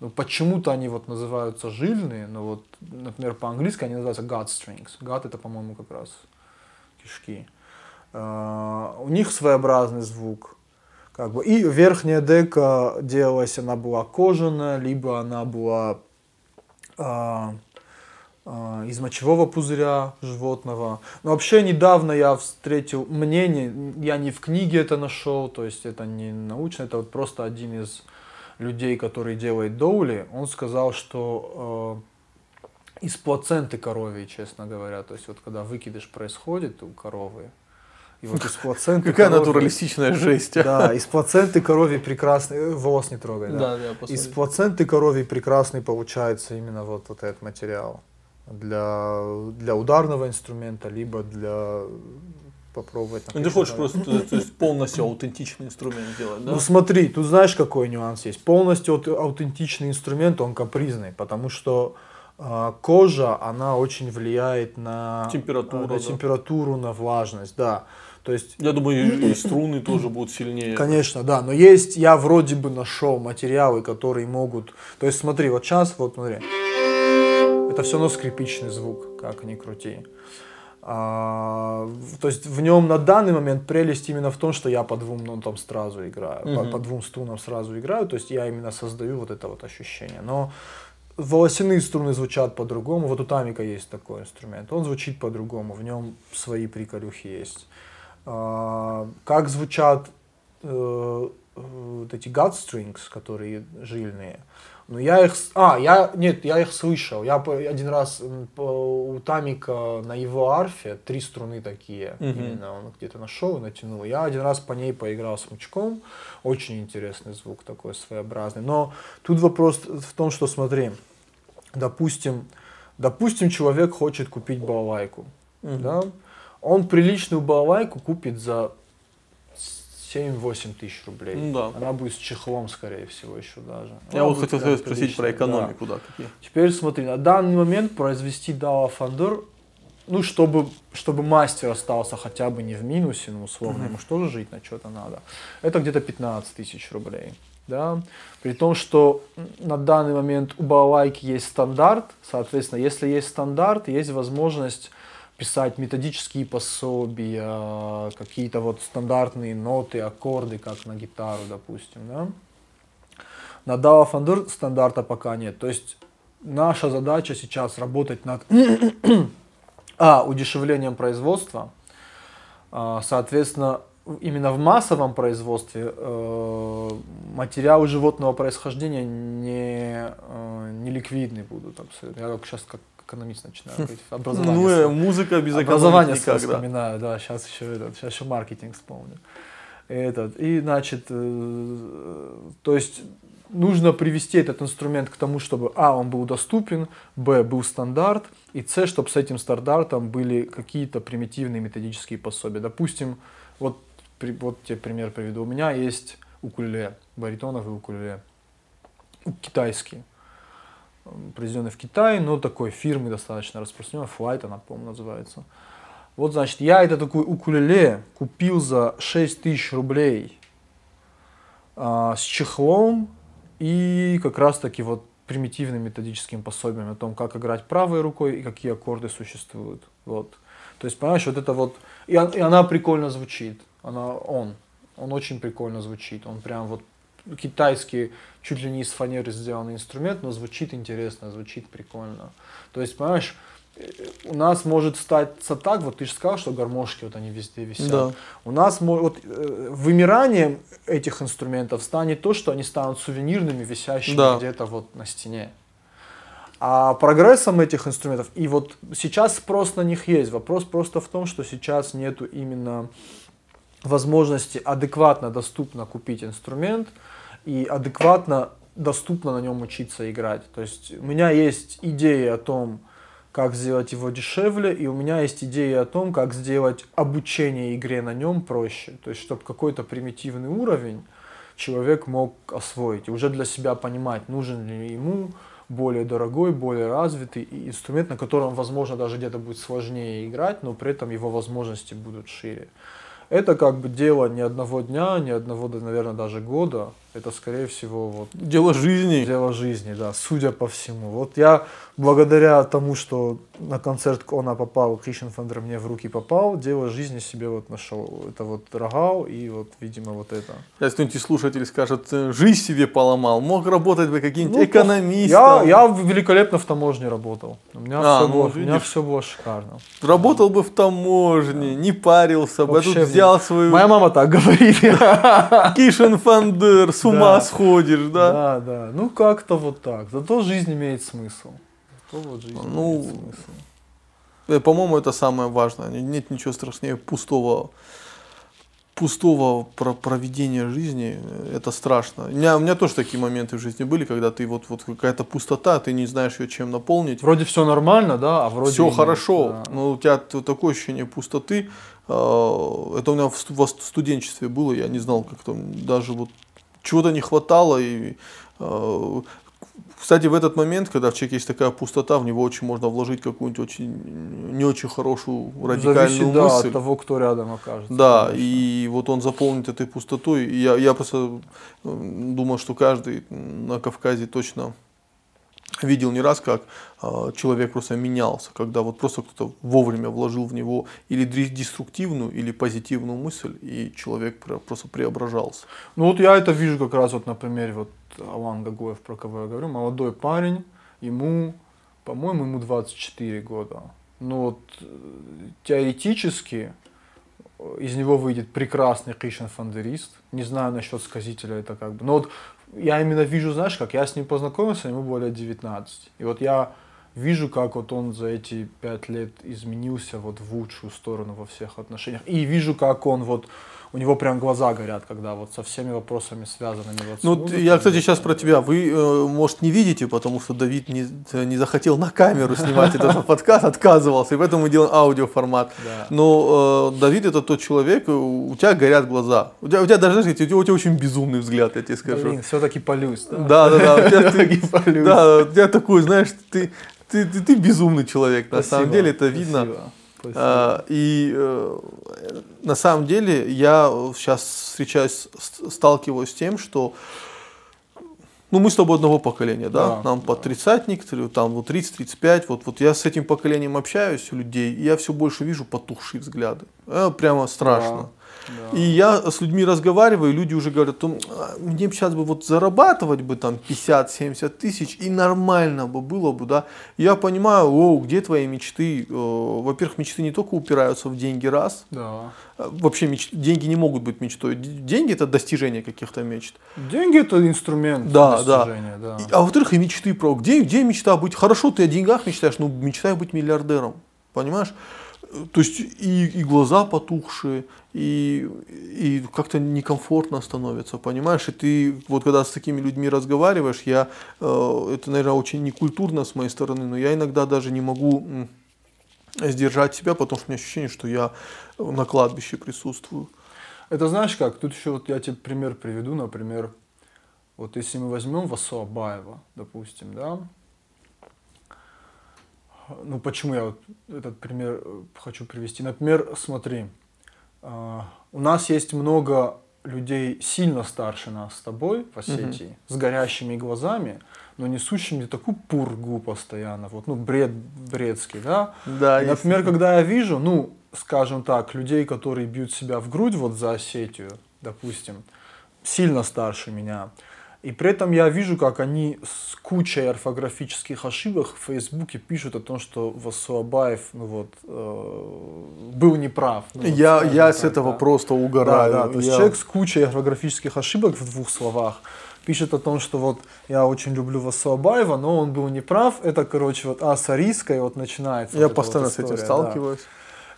Ну, почему-то они вот называются жильные, но вот, например, по-английски они называются gut strings. Gut это, по-моему, как раз кишки. А, у них своеобразный звук. Как бы. И верхняя дека делалась, она была кожаная, либо она была а, из мочевого пузыря животного. Но вообще недавно я встретил мнение, я не в книге это нашел, то есть это не научно, это вот просто один из людей, который делает доули, он сказал, что э, из плаценты коровьей, честно говоря, то есть вот когда выкидыш происходит у коровы, и вот из плаценты Какая коровьей- натуралистичная жесть. а. Да, из плаценты коровьей прекрасный, э, волос не трогай, да. Да, да, Из плаценты коровьей прекрасный получается именно вот, вот этот материал для, для ударного инструмента, либо для попробовать. на Ну, Ты хочешь просто то есть, полностью аутентичный инструмент сделать, да? Ну смотри, тут знаешь какой нюанс есть. Полностью аут- аутентичный инструмент, он капризный, потому что а, кожа, она очень влияет на Температуру, на да. температуру, на влажность, да. То есть Я думаю, и, струны тоже будут сильнее. Конечно, да, но есть, я вроде бы нашел материалы, которые могут, то есть смотри, вот сейчас, вот смотри, это все равно скрипичный звук, как ни крути. А, то есть в нем на данный момент прелесть именно в том, что я по двум нотам сразу играю, по, Мгм. по двум струнам сразу играю, то есть я именно создаю вот это вот ощущение. Но волосяные струны звучат по-другому, вот у Тамика есть такой инструмент, он звучит по-другому, в нем свои приколюхи есть. А, как звучат э, вот эти gut strings, которые жильные. Ну, я их... с- А, я... Нет, я их слышал. Я один раз у Тамика на его арфе три струны такие. Мгм. Именно он где-то нашел и натянул. Я один раз по ней поиграл смычком. Очень интересный звук такой своеобразный. Но тут вопрос в том, что смотри, допустим, допустим, человек хочет купить балалайку, Мгм. да? Он приличную балалайку купит за 7-8 тысяч рублей. Ну да. Она будет с чехлом, скорее всего, еще даже. Я Она вот хотел тебя спросить про приличная, да. экономику, да, какие. Теперь смотри, на данный момент произвести Дава Фандер, ну, чтобы, чтобы мастер остался хотя бы не в минусе, ну, условно, ему что же жить на что-то надо, это где-то 15 тысяч рублей. Да? При том, что на данный момент у балалайки есть стандарт, соответственно, если есть стандарт, есть возможность писать методические пособия, какие-то вот стандартные ноты, аккорды, как на гитару, допустим, да? На DAW Founder стандарта пока нет. То есть наша задача сейчас работать над А, удешевлением производства. А, Соответственно, именно в массовом производстве э, материалы животного происхождения не, э, не ликвидны будут абсолютно. Я как сейчас как экономист начинаю говорить. Образование Ну, э, музыка без свое никак, вспоминаю, да, сейчас еще этот, сейчас еще маркетинг вспомню. Этот, и значит, э, то есть нужно привести этот инструмент к тому, чтобы а, он был доступен, б, был стандарт, и с, чтобы с этим стандартом были какие-то примитивные методические пособия. Допустим, вот, при- вот тебе пример приведу. У меня есть укулеле, баритоновый укулеле, китайский, произведенный в Китае, но такой фирмы достаточно распространенной, Flight она, по-моему, называется. Вот, значит, я это такой укулеле купил за 6 тысяч рублей а, с чехлом и как раз-таки вот примитивным методическим пособием о том, как играть правой рукой и какие аккорды существуют. Вот. То есть, понимаешь, вот это вот... И, и она прикольно звучит. Она, он. Он очень прикольно звучит. Он прям вот китайский, чуть ли не из фанеры сделанный инструмент, но звучит интересно, звучит прикольно. То есть, понимаешь, э, у нас может статься так, вот ты же сказал, что гармошки вот они везде висят. Да. У нас вот, э, вымиранием этих инструментов станет то, что они станут сувенирными, висящими Да. где-то вот на стене. А прогрессом этих инструментов, и вот сейчас спрос на них есть, вопрос просто в том, что сейчас нету именно возможности адекватно, доступно купить инструмент и адекватно, доступно на нем учиться играть. То есть у меня есть идеи о том, как сделать его дешевле, и у меня есть идеи о том, как сделать обучение игре на нем проще. То есть, чтобы какой-то примитивный уровень человек мог освоить уже для себя понимать, нужен ли ему более дорогой, более развитый инструмент, на котором, возможно, даже где-то будет сложнее играть, но при этом его возможности будут шире. Это как бы дело не одного дня, не одного, наверное, даже года. Это, скорее всего, вот Дело жизни. Дело жизни, да, судя по всему. Вот я благодаря тому, что на концерт Кона попал, Кришен Фендер мне в руки попал, дело жизни себе вот нашел. Это вот Рогал и вот, видимо, вот это. Если кто-нибудь слушатель скажет, «Э, жизнь себе поломал, мог работать бы каким-нибудь Ну, экономистом. Я, я великолепно в таможне работал. У меня, А, все, ну, было, у меня все было шикарно. Работал бы в таможне, не парился бы, а тут Вообще, взял свою Моя мама так говорит. Кишен Фандер, с ума Да. сходишь, да? Да, да. Ну как-то вот так. Зато жизнь имеет смысл. Зато вот жизнь Ну, имеет смысл. Э, По-моему, это самое важное. Не- Нет ничего страшнее пустого пустого про- проведения жизни, это страшно. У меня, у меня тоже такие моменты в жизни были, когда ты вот, вот какая-то пустота, ты не знаешь ее чем наполнить. Вроде все нормально, да, а вроде Все нет, хорошо, да. но у тебя такое ощущение пустоты. э, Это у меня в сту- в студенчестве было, я не знал, как там даже вот чего-то не хватало. И, э, кстати, в этот момент, когда в человеке есть такая пустота, в него очень можно вложить какую-нибудь очень не очень хорошую радикальную Зависит, да, мысль. от того, кто рядом окажется. Да, конечно. и вот он заполнит этой пустотой. И я, я просто э, думаю, что каждый на Кавказе точно видел не раз, как э, человек просто менялся, когда вот просто кто-то вовремя вложил в него или деструктивную, или позитивную мысль, и человек про- просто преображался. Ну вот я это вижу как раз вот на примере вот Алан Гагоев, про кого я говорю, молодой парень, ему, по-моему, ему 24 года. Ну вот э, теоретически э, из него выйдет прекрасный Кришен фандерист. Не знаю насчет сказителя, это как бы. Но вот я именно вижу, знаешь, как я с ним познакомился, ему более 19. И вот я вижу, как вот он за эти пять лет изменился вот в лучшую сторону во всех отношениях. И вижу, как он вот у него прям глаза горят, когда вот со всеми вопросами связанными вот Ну, музыкой. я, кстати, сейчас про тебя. Вы, э, может, не видите, потому что Давид не, не захотел на камеру снимать этот подкаст, отказывался, и поэтому мы делаем аудиоформат. Но э, Давид это тот человек, у тебя горят глаза. У тебя, у тебя даже, знаешь, у тебя, у тебя очень безумный взгляд, я тебе скажу. Блин, все-таки полюсь, да? Да, да. У тебя, ты- да, у тебя такой, знаешь, ты, ты, ты, ты безумный человек. На самом деле это видно. Спасибо. А, И э, на самом деле я сейчас встречаюсь, сталкиваюсь с тем, что ну, мы с тобой одного поколения, да? Да, Нам по тридцатник, тр- там вот 30-35, вот, вот я с этим поколением общаюсь, у людей, и я все больше вижу потухшие взгляды. Э, прямо страшно. И я с людьми разговариваю, и люди уже говорят, «Ну, а, мне сейчас бы вот зарабатывать бы там 50-70 тысяч, и нормально бы было бы, да. Я понимаю, о, где твои мечты? Э, Во-первых, мечты не только упираются в деньги, раз. Да. Э, Вообще меч- деньги не могут быть мечтой. Деньги это достижение каких-то мечт. Деньги это инструмент Да, да. достижения, да. И- а во-вторых, и мечты про где, где мечта быть? Хорошо, ты о деньгах мечтаешь, но мечтай быть миллиардером. Понимаешь? Э, То есть и, и глаза потухшие, и, и как-то некомфортно становится, понимаешь? И ты вот когда с такими людьми разговариваешь, я, э, это, наверное, очень некультурно с моей стороны, но я иногда даже не могу сдержать себя, потому что у меня ощущение, что я на кладбище присутствую. Это знаешь как? Тут еще вот я тебе пример приведу, например, вот если мы возьмем Васо Абаева, допустим, да, ну почему я вот этот пример э, хочу привести? Например, смотри, а, у нас есть много людей сильно старше нас с тобой в Осетии, с горящими глазами, но несущими такую пургу постоянно, вот, ну, бред бредский, да? Да, есть Например, когда я вижу, ну, скажем так, людей, которые бьют себя в грудь вот за Осетию, допустим, сильно старше меня, и при этом я вижу, как они с кучей орфографических ошибок в Фейсбуке пишут о том, что Васуабаев, ну вот, э, был неправ. Ну, вот, Я, я с так, этого да. просто Да, угораю. да, то есть Я- человек с кучей орфографических ошибок в двух словах пишет о том, что вот я очень люблю Васуабаева, но он был неправ. Это, короче, вот А с Арийской вот начинается. Я вот эта вот постоянно с этим история, да.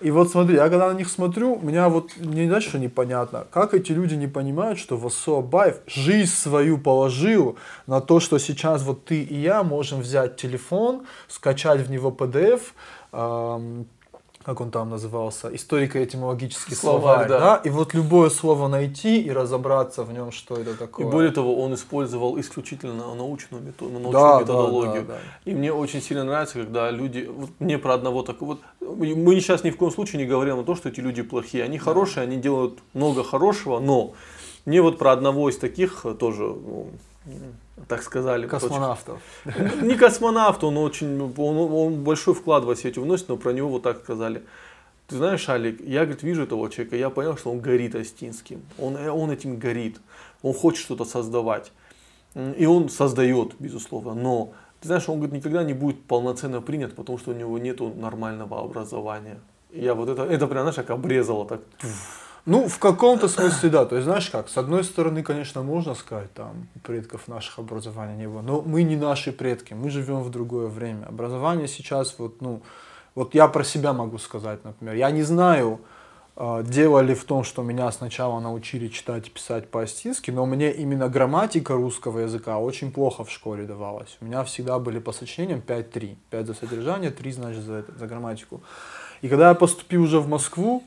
И вот смотри, я когда на них смотрю, меня вот не дальше непонятно, как эти люди не понимают, что Васо Абаев жизнь свою положил на то, что сейчас вот ты и я можем взять телефон, скачать в него PDF, как он там назывался, историко-этимологический Словарь, словарь, да. да. и вот любое слово найти и разобраться в нем, что это И такое. более того, он использовал исключительно научную, мето- научную Да, да, методологию. да, да. И мне очень сильно нравится, когда люди, вот мне про одного такого, вот, мы сейчас ни в коем случае не говорим о том, что эти люди плохие. Они хорошие, они делают много хорошего, но мне вот про одного из таких тоже, ну, так сказали. Космонавтов. Не космонавт, он очень, он, он большой вклад в Осетию вносит, но про него вот так сказали. Ты знаешь, Алик, я, говорит, вижу этого человека, я понял, что он горит Остинским. Он, э, он этим горит. Он хочет что-то создавать. И он создает, безусловно. Но, ты знаешь, он, говорит, никогда не будет полноценно принят, потому что у него нет нормального образования. И я вот это, это прям, знаешь, как обрезало так. Ну, в каком-то смысле, да. То есть, знаешь как, с одной стороны, конечно, можно сказать, там, предков наших образования не было, но мы не наши предки, мы живем в другое время. Образование сейчас, вот, ну, вот я про себя могу сказать, например, я не знаю, э, дело ли в том, что меня сначала научили читать и писать по-астински, но мне именно грамматика русского языка очень плохо в школе давалась. У меня всегда были по сочинениям 5-3. 5 за содержание, 3 значит за, это, за грамматику. И когда я поступил уже в Москву,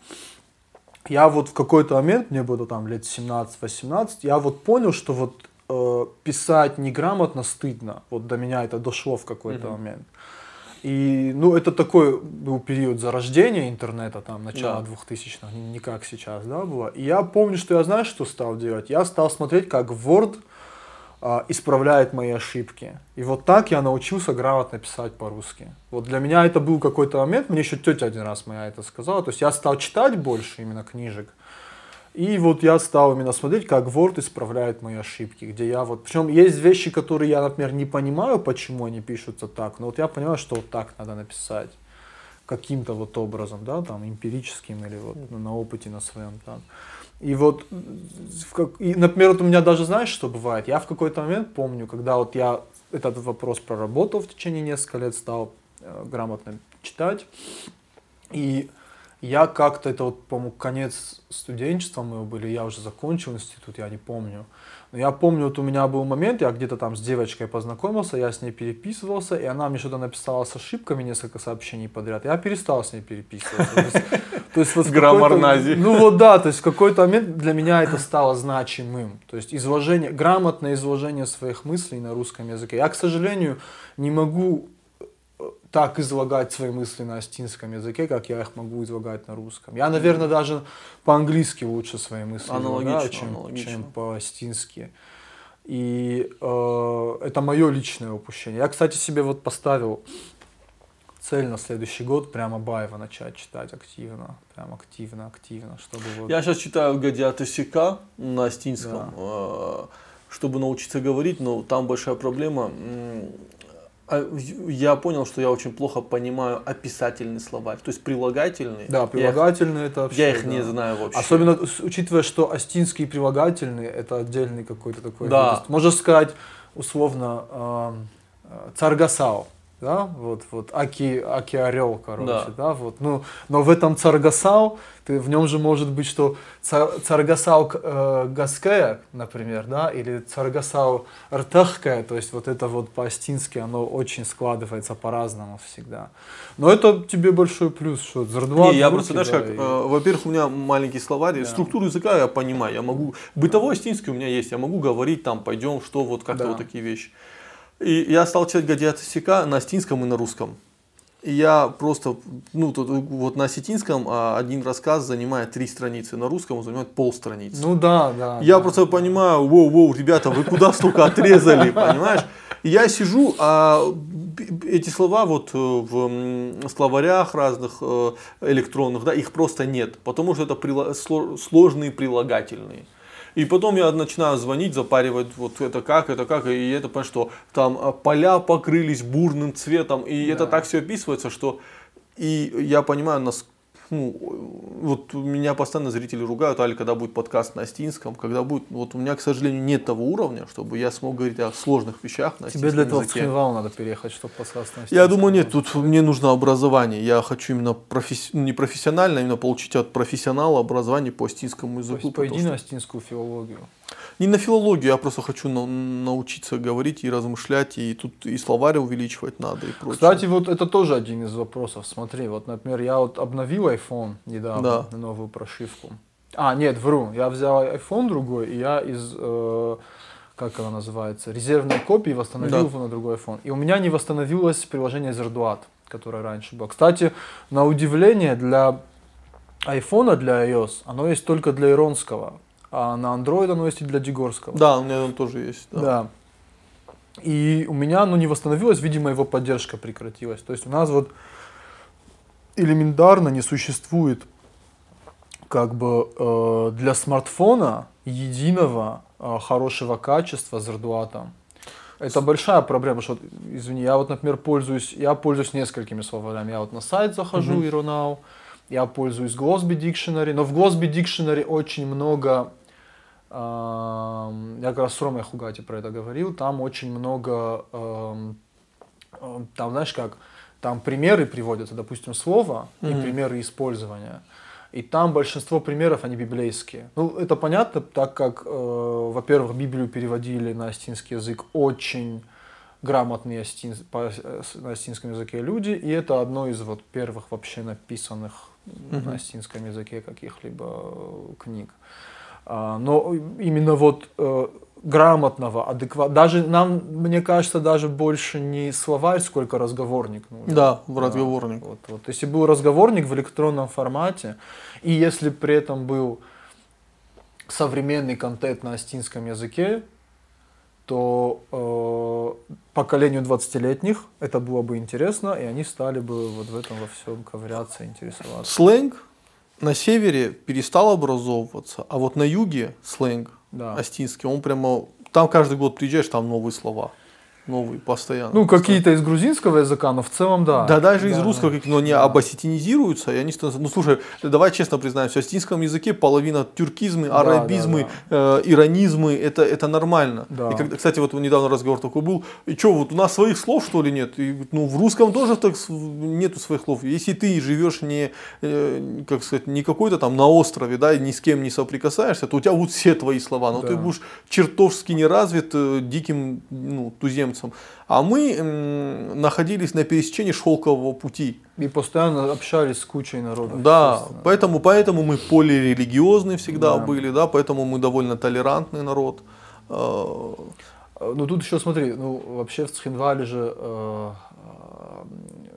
я вот в какой-то момент, мне было там лет 17-18, я вот понял, что вот э, писать неграмотно стыдно. Вот до меня это дошло в какой-то момент. И, ну, это такой был период зарождения интернета, там, начало Да. 2000-х, не как сейчас, да, было. И я помню, что я, знаешь, что стал делать? Я стал смотреть, как Word а, исправляет мои ошибки. И вот так я научился грамотно писать по-русски. Вот для меня это был какой-то момент, мне еще тетя один раз моя это сказала, то есть я стал читать больше именно книжек, и вот я стал именно смотреть, как Word исправляет мои ошибки, где я вот, причем есть вещи, которые я, например, не понимаю, почему они пишутся так, но вот я понимаю, что вот так надо написать каким-то вот образом, да, там, эмпирическим или вот на опыте на своем там. И вот, как- и, например, вот у меня даже, знаешь, что бывает? Я в какой-то момент помню, когда вот я этот вопрос проработал в течение нескольких лет, стал э, грамотно читать, и я как-то, это вот, по-моему, конец студенчества моего были, я уже закончил институт, я не помню. Но я помню, вот у меня был момент, я где-то там с девочкой познакомился, я с ней переписывался, и она мне что-то написала с ошибками, несколько сообщений подряд. Я перестал с ней переписываться. То есть- вот в Граммар какой-то- нази. Ну вот да, то есть в какой-то момент для меня это стало значимым. То есть изложение, грамотное изложение своих мыслей на русском языке. Я, к сожалению, не могу так излагать свои мысли на астинском языке, как я их могу излагать на русском. Я, наверное, даже по-английски лучше свои мысли Аналогично, излагаю, чем, аналогично. чем по-астински. И э, это мое личное упущение. Я, кстати, себе вот поставил цель на следующий год прямо Баева начать читать активно, прям активно, активно, чтобы вот... Я сейчас читаю Гадиата Сика на астинском, э, чтобы научиться говорить, но там большая проблема. А, Я понял, что я очень плохо понимаю описательный словарь, то есть прилагательные. Да, я их- прилагательные это вообще... Я их да. не знаю вообще. Особенно учитывая, что астинские прилагательные это отдельный какой-то такой. Да. Можно сказать условно эм, э, царгасау, да, вот вот аки аки орел, короче, Да. да. вот. Ну, но в этом царгасау ты в нем же может быть что цар- царгасау э, гаская, например, да, или царгасау ртахкая, то есть вот это вот по-астински оно очень складывается по-разному всегда. Но это тебе большой плюс, что зардва Не, я просто, знаешь, да, как, и- э, во-первых, у меня маленький словарь, Да. структуру языка я понимаю, я могу, бытовой астинский у меня есть, я могу говорить там, пойдем, что, вот как-то Да. вот такие вещи. И я стал читать Гадиата Сика на астинском и на русском. И я просто, ну, тут вот на осетинском а, один рассказ занимает три страницы, на русском он занимает полстраницы. Ну да, да. Я да. просто понимаю, воу-воу, ребята, вы куда столько отрезали, понимаешь? Я сижу, а эти слова вот э, в словарях разных э, электронных, да, их просто нет, потому что это сложные прилагательные. И потом я начинаю звонить, запаривать, вот это как, это как, и это, понимаешь, что там а, поля покрылись бурным цветом, и это так все описывается, что и я понимаю, нас, ну, вот меня постоянно зрители ругают, Али, когда будет подкаст на астинском, когда будет, вот у меня, к сожалению, нет того уровня, чтобы я смог говорить о сложных вещах на Тебе для этого в языке. Цхинвал надо переехать, чтобы подкаст на Я думаю, нет, тут мне нужно образование. Я хочу именно професси- ну, не профессионально, а именно получить от профессионала образование по астинскому То языку. есть потому пойди что- на астинскую филологию. Не на филологию, я просто хочу на- научиться говорить и размышлять, и тут и словарь увеличивать надо, и прочее. Кстати, вот это тоже один из вопросов. Смотри, вот, например, я вот обновил iPhone недавно, Да. на новую прошивку. А, нет, вру. Я взял iPhone другой, и я из, э, как она называется, резервной копии восстановил Да. его на другой iPhone. И у меня не восстановилось приложение Zerduat, которое раньше было. Кстати, на удивление, для iPhone, для iOS, оно есть только для иронского. А на Android оно есть и для Дегорского. Да, у меня он тоже есть. Да. Да. И у меня оно не восстановилось, видимо, его поддержка прекратилась. То есть у нас вот элементарно не существует как бы э, для смартфона единого э, хорошего качества с Ардуатом. Это большая проблема, что, извини, я вот, например, пользуюсь, я пользуюсь несколькими словарями. Я вот на сайт захожу, Мгм. Ironau, я пользуюсь Glossby Dictionary, но в Glossby Dictionary очень много, я как раз с Ромой Хугати про это говорил, там очень много, ам, ам, там, знаешь как, там примеры приводятся, допустим, слова и Мгм. примеры использования. И там большинство примеров, они библейские. Ну, это понятно, так как, э, во-первых, Библию переводили на астинский язык очень грамотные астин- по- э, на астинском языке люди, и это одно из вот первых вообще написанных Мгм. на астинском языке каких-либо э, книг. А, но именно вот э, грамотного, адекватного, даже нам, мне кажется, даже больше не словарь, сколько разговорник нужен. Да, в разговорник. Вот, вот. Если был разговорник в электронном формате, и если при этом был современный контент на астинском языке, то э, поколению 20-летних это было бы интересно, и они стали бы вот в этом во всем ковыряться, интересоваться. Сленг на севере перестал образовываться, а вот на юге сленг Да. астинский, он прямо... Там каждый год приезжаешь, там новые слова. Новые, постоянно. Ну, какие-то из грузинского языка, но в целом да. Да, даже из Да, русского, да. как- но они обосетинизируются, и они становятся... Ну, слушай, давай честно признаемся, в астинском языке половина тюркизмы, Да, арабизмы, э, иронизмы, это, это нормально. Да. И когда, кстати, вот недавно разговор такой был, и что, вот у нас своих слов, что ли, нет? И, ну, в русском тоже так нету своих слов. Если ты живешь не, э, как сказать, не какой-то там на острове, да, и ни с кем не соприкасаешься, то у тебя будут все твои слова, но Да. ты будешь чертовски не развит э, диким ну, туземцем. А мы находились на пересечении шелкового пути. И постоянно общались с кучей народов. Да, поэтому, поэтому мы полирелигиозны всегда Да. были, да, поэтому мы довольно толерантный народ. Э, Ну тут еще смотри, ну вообще в Цхинвале же э,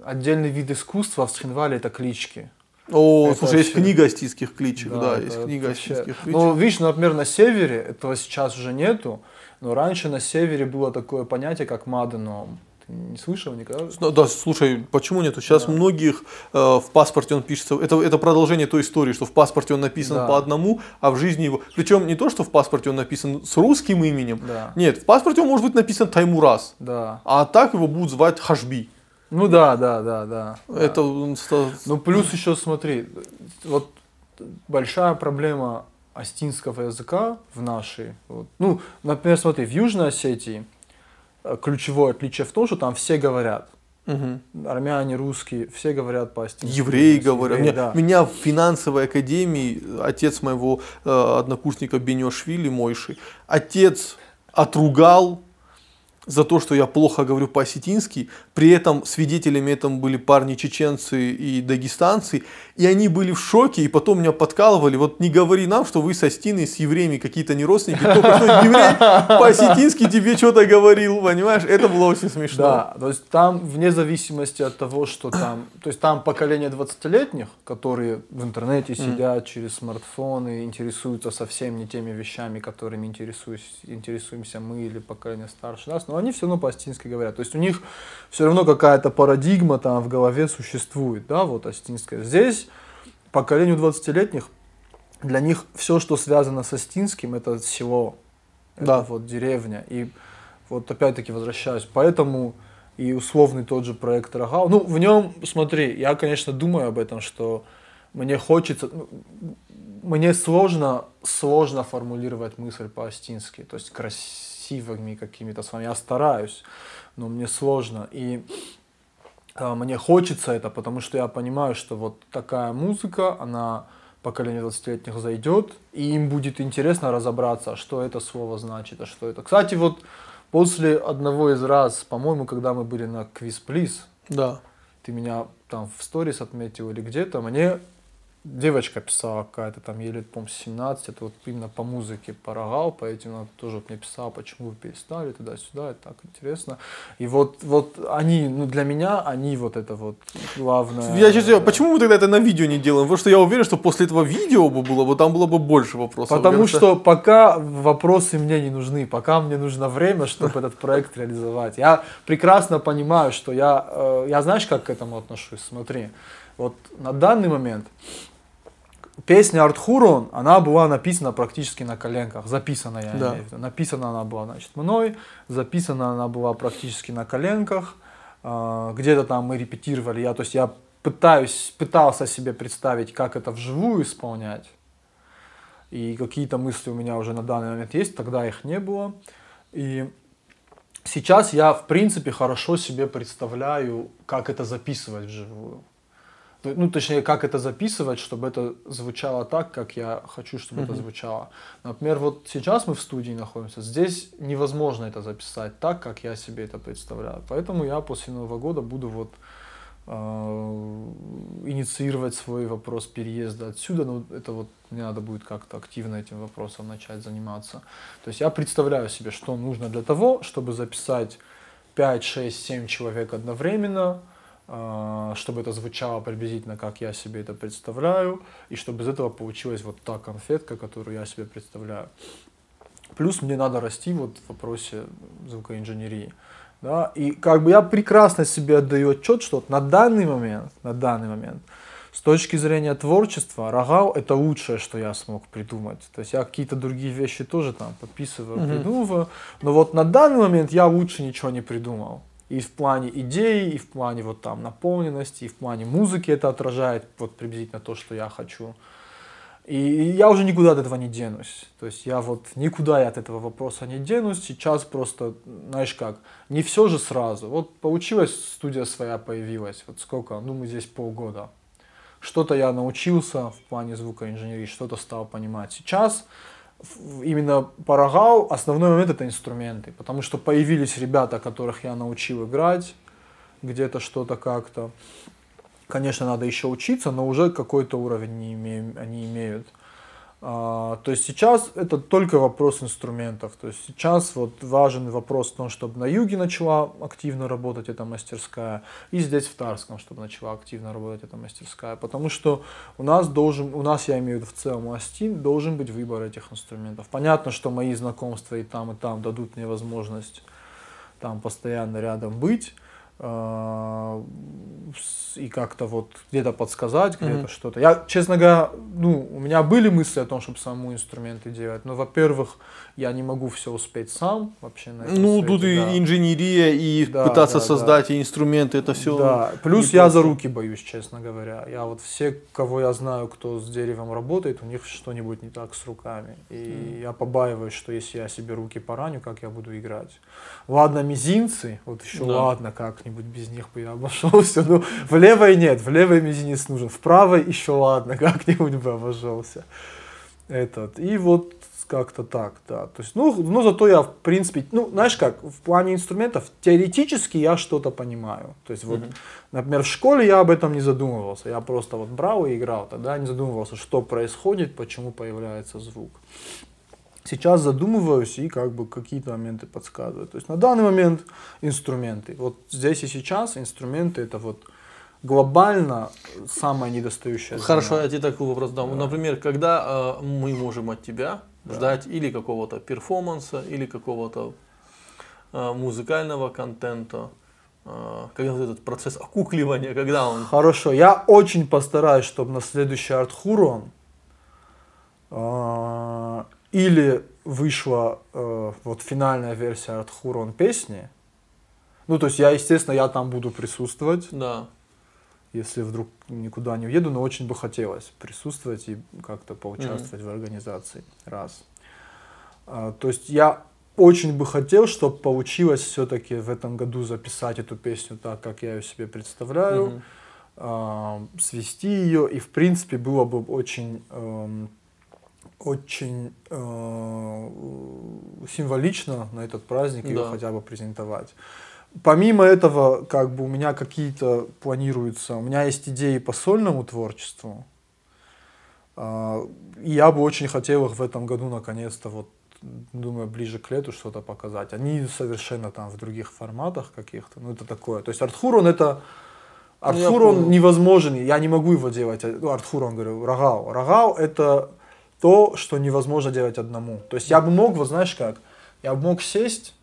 отдельный вид искусства в Цхинвале это клички. О, Это слушай, есть книга астийских кличек, да, это есть книга вообще- астийских кличек. Ну, видишь, например, на севере, этого сейчас уже нету, но раньше на севере было такое понятие, как маденом. Ты не слышал никогда? Ну, Да, слушай, почему нету? Сейчас многих э, в паспорте он пишется. Это, это продолжение той истории, что в паспорте он написан Да. по одному, а в жизни его. Причем не то, что в паспорте он написан с русским именем. Да. Нет, в паспорте он может быть написан Таймураз. Да. А так его будут звать Хашби. Ну да, да, да, да. Это ста- Ну плюс еще смотри, вот большая проблема астинского языка в нашей. вот. Ну, например, смотри, в Южной Осетии э, ключевое отличие в том, что там все говорят. Мгм. Армяне, русские, все говорят по-астински. Евреи говорят. Евреи, Меня, да. меня в финансовой академии отец моего э, однокурсника Бенешвили, Мойши, отец отругал за то, что я плохо говорю по-осетински. При этом свидетелями этому были парни чеченцы и дагестанцы. И они были в шоке, и потом меня подкалывали. Вот не говори нам, что вы с Остиной, с евреями какие-то не родственники. Только что еврей по-осетински тебе что-то говорил, понимаешь? Это было очень смешно. Да, то есть там вне зависимости от того, что там, то есть там поколение 20-летних, которые в интернете сидят через смартфоны, интересуются совсем не теми вещами, которыми интересуемся мы или поколение старше нас, но они все равно по-астински говорят. То есть у них все равно какая-то парадигма там в голове существует, да, вот астинская. Здесь поколению 20-летних для них все, что связано с астинским, это село, Да. это вот деревня. И вот опять-таки возвращаюсь. Поэтому и условный тот же проект Рогал. Ну, в нем, смотри, я, конечно, думаю об этом, что мне хочется, ну, мне сложно, сложно формулировать мысль по-астински, то есть красивыми какими-то словами. Я стараюсь, но мне сложно. И а, мне хочется это, потому что я понимаю, что вот такая музыка, она поколение 20-летних зайдет, и им будет интересно разобраться, что это слово значит, а что это. Кстати, вот после одного из раз, по-моему, когда мы были на Квиз Плиз, Да. ты меня там в сторис отметил или где-то, мне девочка писала какая-то там, ей лет, по-моему, 17, это вот именно по музыке порогал, по этим она тоже вот мне писала, почему вы перестали, туда-сюда, это так интересно. И вот, вот они, ну для меня, они вот это вот главное. Я честно, почему мы тогда это на видео не делаем? Потому что я уверен, что после этого видео бы было бы, там было бы больше вопросов. Потому кажется, что пока вопросы мне не нужны, пока мне нужно время, чтобы этот проект реализовать. Я прекрасно понимаю, что я, э, я знаешь, как к этому отношусь. Смотри, вот на данный момент песня Артхурон, она была написана практически на коленках, записана я Да. имею в виду. Написана она была, значит, мной, записана она была практически на коленках. А, Где-то там мы репетировали, я, то есть я пытаюсь, пытался себе представить, как это вживую исполнять. И какие-то мысли у меня уже на данный момент есть, тогда их не было. И сейчас я, в принципе, хорошо себе представляю, как это записывать вживую. Ну, точнее, как это записывать, чтобы это звучало так, как я хочу, чтобы это звучало. Например, вот сейчас мы в студии находимся, здесь невозможно это записать так, как я себе это представляю. Поэтому я после Нового года буду вот э, инициировать свой вопрос переезда отсюда, но это вот мне надо будет как-то активно этим вопросом начать заниматься. То есть я представляю себе, что нужно для того, чтобы записать 5, 6, 7 человек одновременно, чтобы это звучало приблизительно, как я себе это представляю, и чтобы из этого получилась вот та конфетка, которую я себе представляю. Плюс мне надо расти вот в вопросе звукоинженерии. Да? И как бы я прекрасно себе отдаю отчет, что вот на данный момент, на данный момент, с точки зрения творчества, рогал это лучшее, что я смог придумать. То есть я какие-то другие вещи тоже там подписываю, придумываю, но вот на данный момент я лучше ничего не придумал. И в плане идеи, и в плане вот там наполненности, и в плане музыки это отражает вот приблизительно то, что я хочу. И я уже никуда от этого не денусь. То есть я вот никуда я от этого вопроса не денусь. Сейчас просто, знаешь как, не все же сразу. Вот получилось, студия своя появилась. Вот сколько? Ну, мы здесь полгода. Что-то я научился в плане звукоинженерии, что-то стал понимать. Сейчас именно по рогау основной момент это инструменты, потому что появились ребята, которых я научил играть, где-то что-то как-то. Конечно, надо еще учиться, но уже какой-то уровень они имеют. А, то есть сейчас это только вопрос инструментов. То есть сейчас вот важен вопрос в том, чтобы на юге начала активно работать эта мастерская, и здесь в Тарском, чтобы начала активно работать эта мастерская. Потому что у нас должен, у нас, я имею в виду в целом Астин, должен быть выбор этих инструментов. Понятно, что мои знакомства и там, и там дадут мне возможность там постоянно рядом быть и как-то вот где-то подсказать, где-то Мгм. что-то. Я, честно говоря, ну, у меня были мысли о том, чтобы самому инструменты делать, но, во-первых, я не могу все успеть сам вообще на этом Ну, свете, тут и да. инженерия, и Да, пытаться да, создать и инструменты, это все. Да, плюс я за руки боюсь, честно говоря. Я вот все, кого я знаю, кто с деревом работает, у них что-нибудь не так с руками. И я побаиваюсь, что если я себе руки пораню, как я буду играть. Ладно, мизинцы, вот еще Да. ладно, как-нибудь без них бы я обошелся. Ну, в левой нет, в левой мизинец нужен, в правой еще ладно, как-нибудь бы обошелся. Этот. И вот как-то так, да. То есть, ну, но зато я, в принципе, ну, знаешь как, в плане инструментов, теоретически я что-то понимаю. То есть, вот, Мгм. например, в школе я об этом не задумывался. Я просто вот брал и играл, тогда не задумывался, что происходит, почему появляется звук. Сейчас задумываюсь и как бы какие-то моменты подсказываю. То есть на данный момент инструменты. Вот здесь и сейчас инструменты это вот глобально самое недостающее. звено. Хорошо, я тебе такой вопрос дам. Например, когда э, мы можем от тебя ждать или какого-то перформанса, или какого-то э, музыкального контента, э, когда вот этот процесс окукливания, когда он... Хорошо, я очень постараюсь, чтобы на следующий Артхурон э, или вышла э, вот финальная версия Артхурон песни. Ну, то есть я, естественно, я там буду присутствовать, Да. если вдруг никуда не уеду, но очень бы хотелось присутствовать и как-то поучаствовать в организации. Раз. А, то есть я очень бы хотел, чтобы получилось все-таки в этом году записать эту песню так, как я ее себе представляю, Мгм. а, свести ее, и в принципе было бы очень, эм, очень э, символично на этот праздник ее Да. хотя бы презентовать. Помимо этого, как бы у меня какие-то планируются, у меня есть идеи по сольному творчеству. И я бы очень хотел их в этом году наконец-то вот думаю, ближе к лету что-то показать. Они совершенно там в других форматах каких-то. Ну, это такое. То есть Артхурон это... Ну, я Артхурон понял. невозможен, я не могу его делать. Ну, Артхурон, говорю, Рогау. Рогау это то, что невозможно делать одному. То есть я бы мог, вот знаешь как, я бы мог сесть,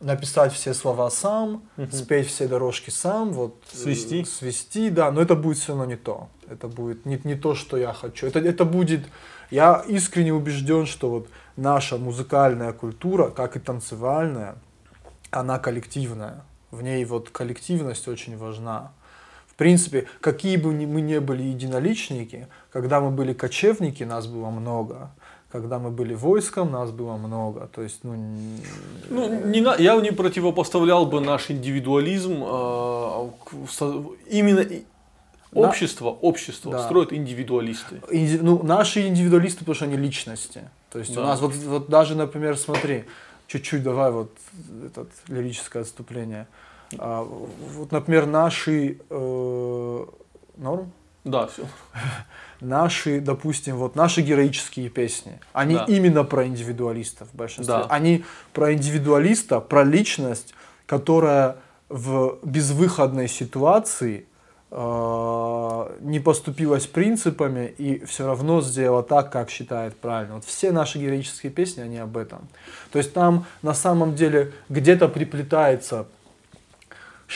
написать все слова сам, спеть все дорожки сам, вот э, Свести? свести, да, но это будет все равно не то. Это будет не, не то, что я хочу. Это, это будет, я искренне убежден, что вот наша музыкальная культура, как и танцевальная, она коллективная. В ней вот коллективность очень важна. В принципе, какие бы ни- мы не были единоличники, когда мы были кочевники, нас было много. Когда мы были войском, нас было много. То есть, ну, Ну, не на- я не противопоставлял бы наш индивидуализм э, именно и- На- общество, общество Да. строят индивидуалисты. Инди- ну, наши индивидуалисты, потому что они личности. То есть у Да. нас вот, вот даже, например, смотри, чуть-чуть давай вот этот лирическое отступление. А, вот, например, наши э, норм? Да, все. Наши, допустим, вот наши героические песни, они Да. именно про индивидуалистов в большинстве. Да. Они про индивидуалиста, про личность, которая в безвыходной ситуации э, не поступилась принципами и все равно сделала так, как считает правильно. Вот все наши героические песни, они об этом. То есть там на самом деле где-то приплетается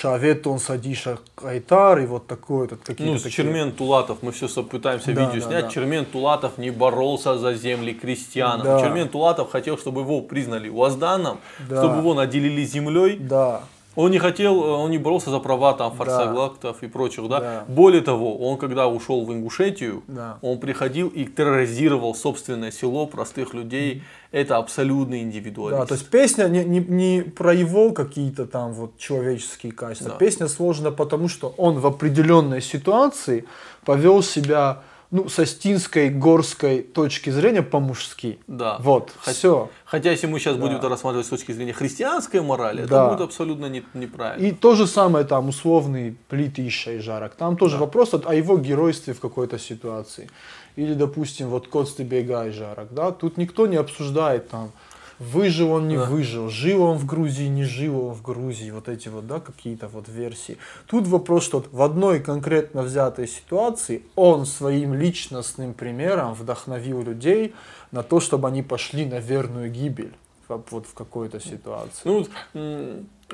Шаветон, Садиша, Айтар и вот такое, вот какие-то Ну, с такие- Чермен Тулатов мы все пытаемся Да, видео да, снять. да. Чермен Тулатов не боролся за земли крестьян. Да. Чермен Тулатов хотел, чтобы его признали уазданом, Да. чтобы его наделили землей. Да. Он не хотел, э, он не боролся за права там Да. фарсоглактов и прочих, да? Да. Более того, он когда ушел в Ингушетию, Да. он приходил и терроризировал собственное село, простых людей. Это абсолютный индивидуалист. Да, то есть песня не, не, не про его какие-то там вот человеческие качества. Да. Песня сложена потому, что он в определенной ситуации повел себя ну, со стинской, горской точки зрения по-мужски. Да. Вот, Хот- все. Хотя, если мы сейчас Да. будем это рассматривать с точки зрения христианской морали, Да. это будет абсолютно не- неправильно. И то же самое там условный плит Иша и Жарок. Там тоже вопрос от- о его геройстве в какой-то ситуации. Или, допустим, вот Коцты Бега и Жарок. Да? Тут никто не обсуждает там, выжил он, не Да. выжил, жил он в Грузии, не жил он в Грузии. Вот эти вот, да, какие-то вот версии. Тут вопрос, что в одной конкретно взятой ситуации он своим личностным примером вдохновил людей на то, чтобы они пошли на верную гибель. вот в какой-то ситуации. Ну, вот,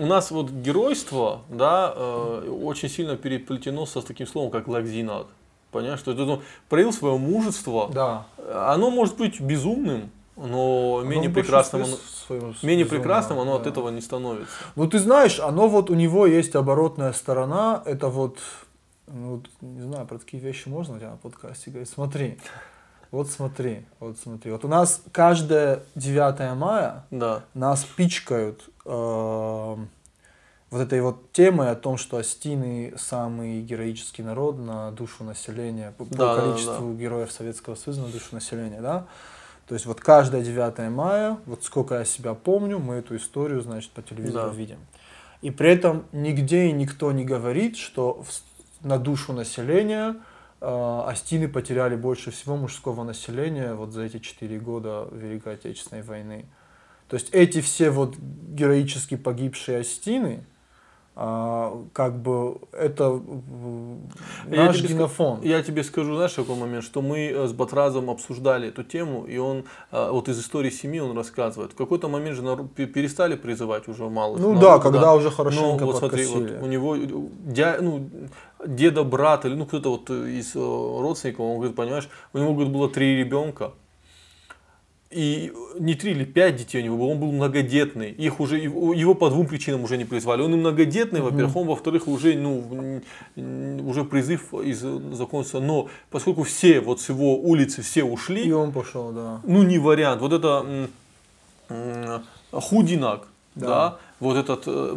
у нас вот геройство, да, э, очень сильно переплетено со таким словом, как лагзинат. Понимаешь, что это ну, проявил свое мужество. да. Оно может быть безумным, но менее Оно прекрасным, оно, своем менее прекрасным оно от да. этого не становится. Ну ты знаешь, оно вот у него есть оборотная сторона, это вот, ну, не знаю, про такие вещи можно на подкасте говорить. Смотри, вот смотри, вот смотри. Вот у нас каждое 9 мая Да. нас пичкают эм, вот этой вот темой о том, что Астины самый героический народ на душу населения, по, по Да, да, да, количеству героев Советского Союза на душу населения, да? То есть вот каждое 9 мая, вот сколько я себя помню, мы эту историю, значит, по телевизору Да. видим. И при этом нигде и никто не говорит, что в на душу населения э, Астины потеряли больше всего мужского населения вот за эти 4 года Великой Отечественной войны. То есть эти все вот героически погибшие Астины, а, как бы это м, Я наш тебе генофон. Я тебе скажу, знаешь, какой момент, что мы э, с Батразом обсуждали эту тему, и он, э, вот из истории семьи он рассказывает. В какой-то момент же народ пе- перестали призывать уже малых. Ну народу, да, когда уже Ну, хорошенько вот смотри, вот у него э, дя, ну, деда, брат или ну кто-то вот из родственников, он говорит, понимаешь, у него говорит, было три ребенка, и не три или пять детей у него было, он был многодетный. Их уже его по двум причинам уже не призвали. Он и многодетный, во-первых, он, во-вторых, уже ну уже призыв из закончился. Но поскольку все вот с его улицы все ушли, И он пошел, да. ну не вариант. Вот это худинак, да. Да. вот этот, э,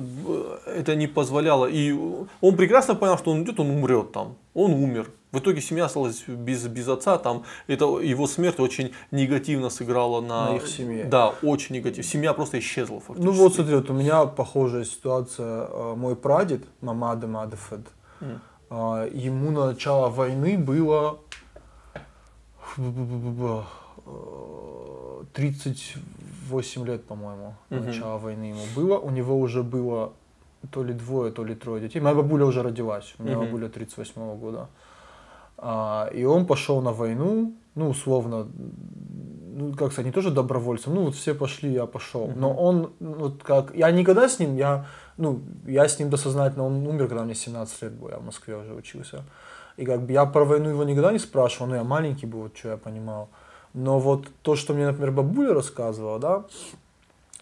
это не позволяло. И он прекрасно понял, что он идет, он умрет там. Он умер. В итоге семья осталась без, без отца, там это его смерть очень негативно сыграла на, На их семье. Да, очень негативно. Семья просто исчезла фактически. Ну вот смотри, вот у меня похожая ситуация. Э, Мой прадед, Мамада Мадефед, э, ему на начало войны было э, 38 лет, по-моему, Мгм. начало войны ему было. У него уже было то ли двое, то ли трое детей. Моя бабуля уже родилась, у меня Мгм. бабуля 38 года. А, и он пошел на войну, ну, условно, ну, как сказать, не тоже добровольцем, ну, вот все пошли, я пошел. Но он, ну, вот как, я никогда с ним, я, ну, я с ним досознательно, он умер, когда мне 17 лет было, я в Москве уже учился. И как бы я про войну его никогда не спрашивал, ну, я маленький был, вот что я понимал. Но вот то, что мне, например, бабуля рассказывала, да,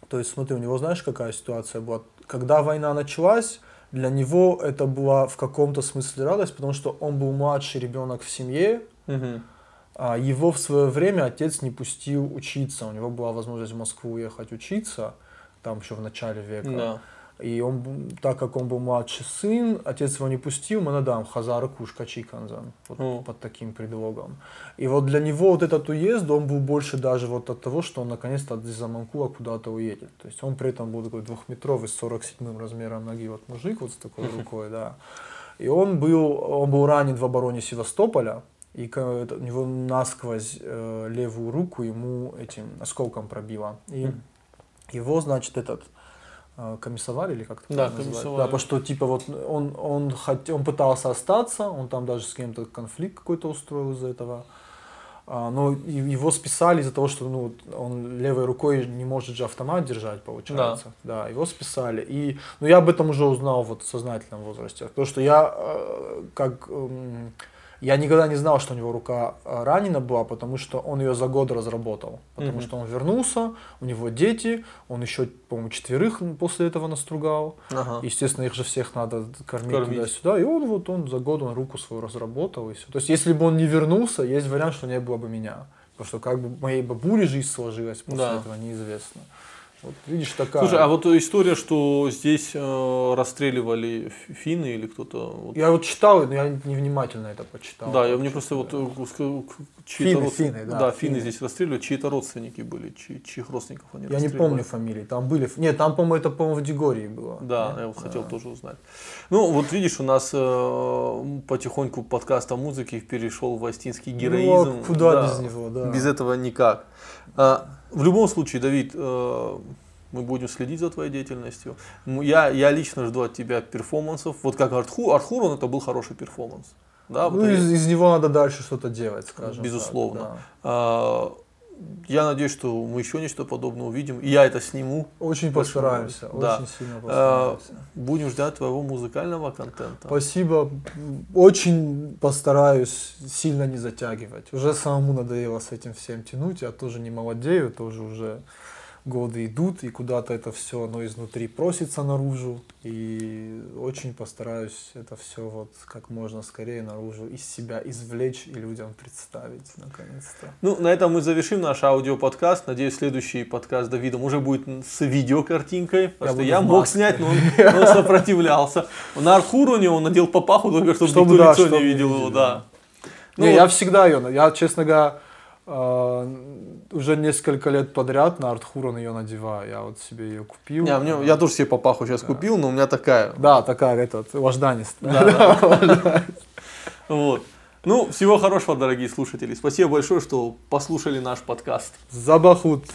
то есть, смотри, у него, знаешь, какая ситуация была? Когда война началась, для него это была в каком-то смысле радость, потому что он был младший ребенок в семье, Мгм. а его в свое время отец не пустил учиться. У него была возможность в Москву уехать учиться, там еще в начале века. Да. И он, так как он был младший сын, отец его не пустил, мы надам Хазар Кушка Чиканзан, вот О. под таким предлогом. И вот для него вот этот уезд, он был больше даже вот от того, что он наконец-то из Заманкула куда-то уедет. То есть он при этом был такой двухметровый, с 47 размером ноги, вот мужик вот с такой рукой, да. И он был, он был ранен в обороне Севастополя, и у него насквозь э, левую руку ему этим осколком пробило. И его, значит, этот э, комиссовали или как это Да, комиссовали. Да, потому что типа вот он, он, хот- он пытался остаться, он там даже с кем-то конфликт какой-то устроил из-за этого. А, но его списали из-за того, что ну, он левой рукой не может же автомат держать, получается. Да, его списали. И, ну, я об этом уже узнал вот в сознательном возрасте. Потому что я э, как... я никогда не знал, что у него рука э, ранена была, потому что он ее за год разработал. Потому Мгм. что он вернулся, у него дети, он еще, по-моему, четверых после этого настругал. Ага. Естественно, их же всех надо кормить, Кормить. туда-сюда. И он вот он за год он руку свою разработал. И все. То есть, если бы он не вернулся, есть вариант, что не было бы меня. Потому что как бы моей бабуле жизнь сложилась после Да. этого, неизвестно. Вот видишь, такая. Слушай, а вот история, что здесь э, расстреливали финны или кто-то. вот- Я вот читал, но я невнимательно это почитал. Да, я мне просто вот э, чьи-то Финны, род- финны, да, да, финны финны. здесь расстреливали, чьи-то родственники были, чьи- чьих родственников они Я не помню фамилии. Там были... Нет, там, по-моему, это, по-моему, в Дегории было. Да, Нет? я вот хотел Да. тоже узнать. Ну, вот видишь, у нас э, потихоньку подкаст о музыке перешел в астинский героизм. Ну, а куда Да, без него, да. Без этого никак. А, в любом случае, Давид, э, мы будем следить за твоей деятельностью. Я, я лично жду от тебя перформансов. Вот как Артхур, Артхур, он это был хороший перформанс. Да, вот Ну, я- из, из него надо дальше что-то делать, скажем Безусловно. так, да. Я надеюсь, что мы еще нечто подобное увидим. И я это сниму. Очень постараемся. Да. очень сильно Э, постараемся. Будем ждать твоего музыкального контента. Спасибо. Очень постараюсь сильно не затягивать. Уже самому надоело с этим всем тянуть. Я тоже не молодею, тоже уже годы идут, и куда-то это все, оно изнутри просится наружу. И очень постараюсь это все вот как можно скорее наружу из себя извлечь и людям представить, наконец-то. Ну, на этом мы завершим наш аудиоподкаст. Надеюсь, следующий подкаст с Давидом уже будет с видеокартинкой. Потому что буду я мог снять, но он, он сопротивлялся. На Архуроне он надел папаху только, чтобы, Чтобы, никто да, лицо чтобы не видел его. Да. Ну не, вот. я всегда ее, я, честно говоря, уже несколько лет подряд на Артхурон ее надеваю. Я вот себе ее купил. Не, а мне- я тоже себе папаху сейчас купил, но у меня такая. Да, такая, этот, вожданец. Вот. Ну, всего хорошего, дорогие слушатели. Спасибо большое, что послушали наш подкаст. Забахут.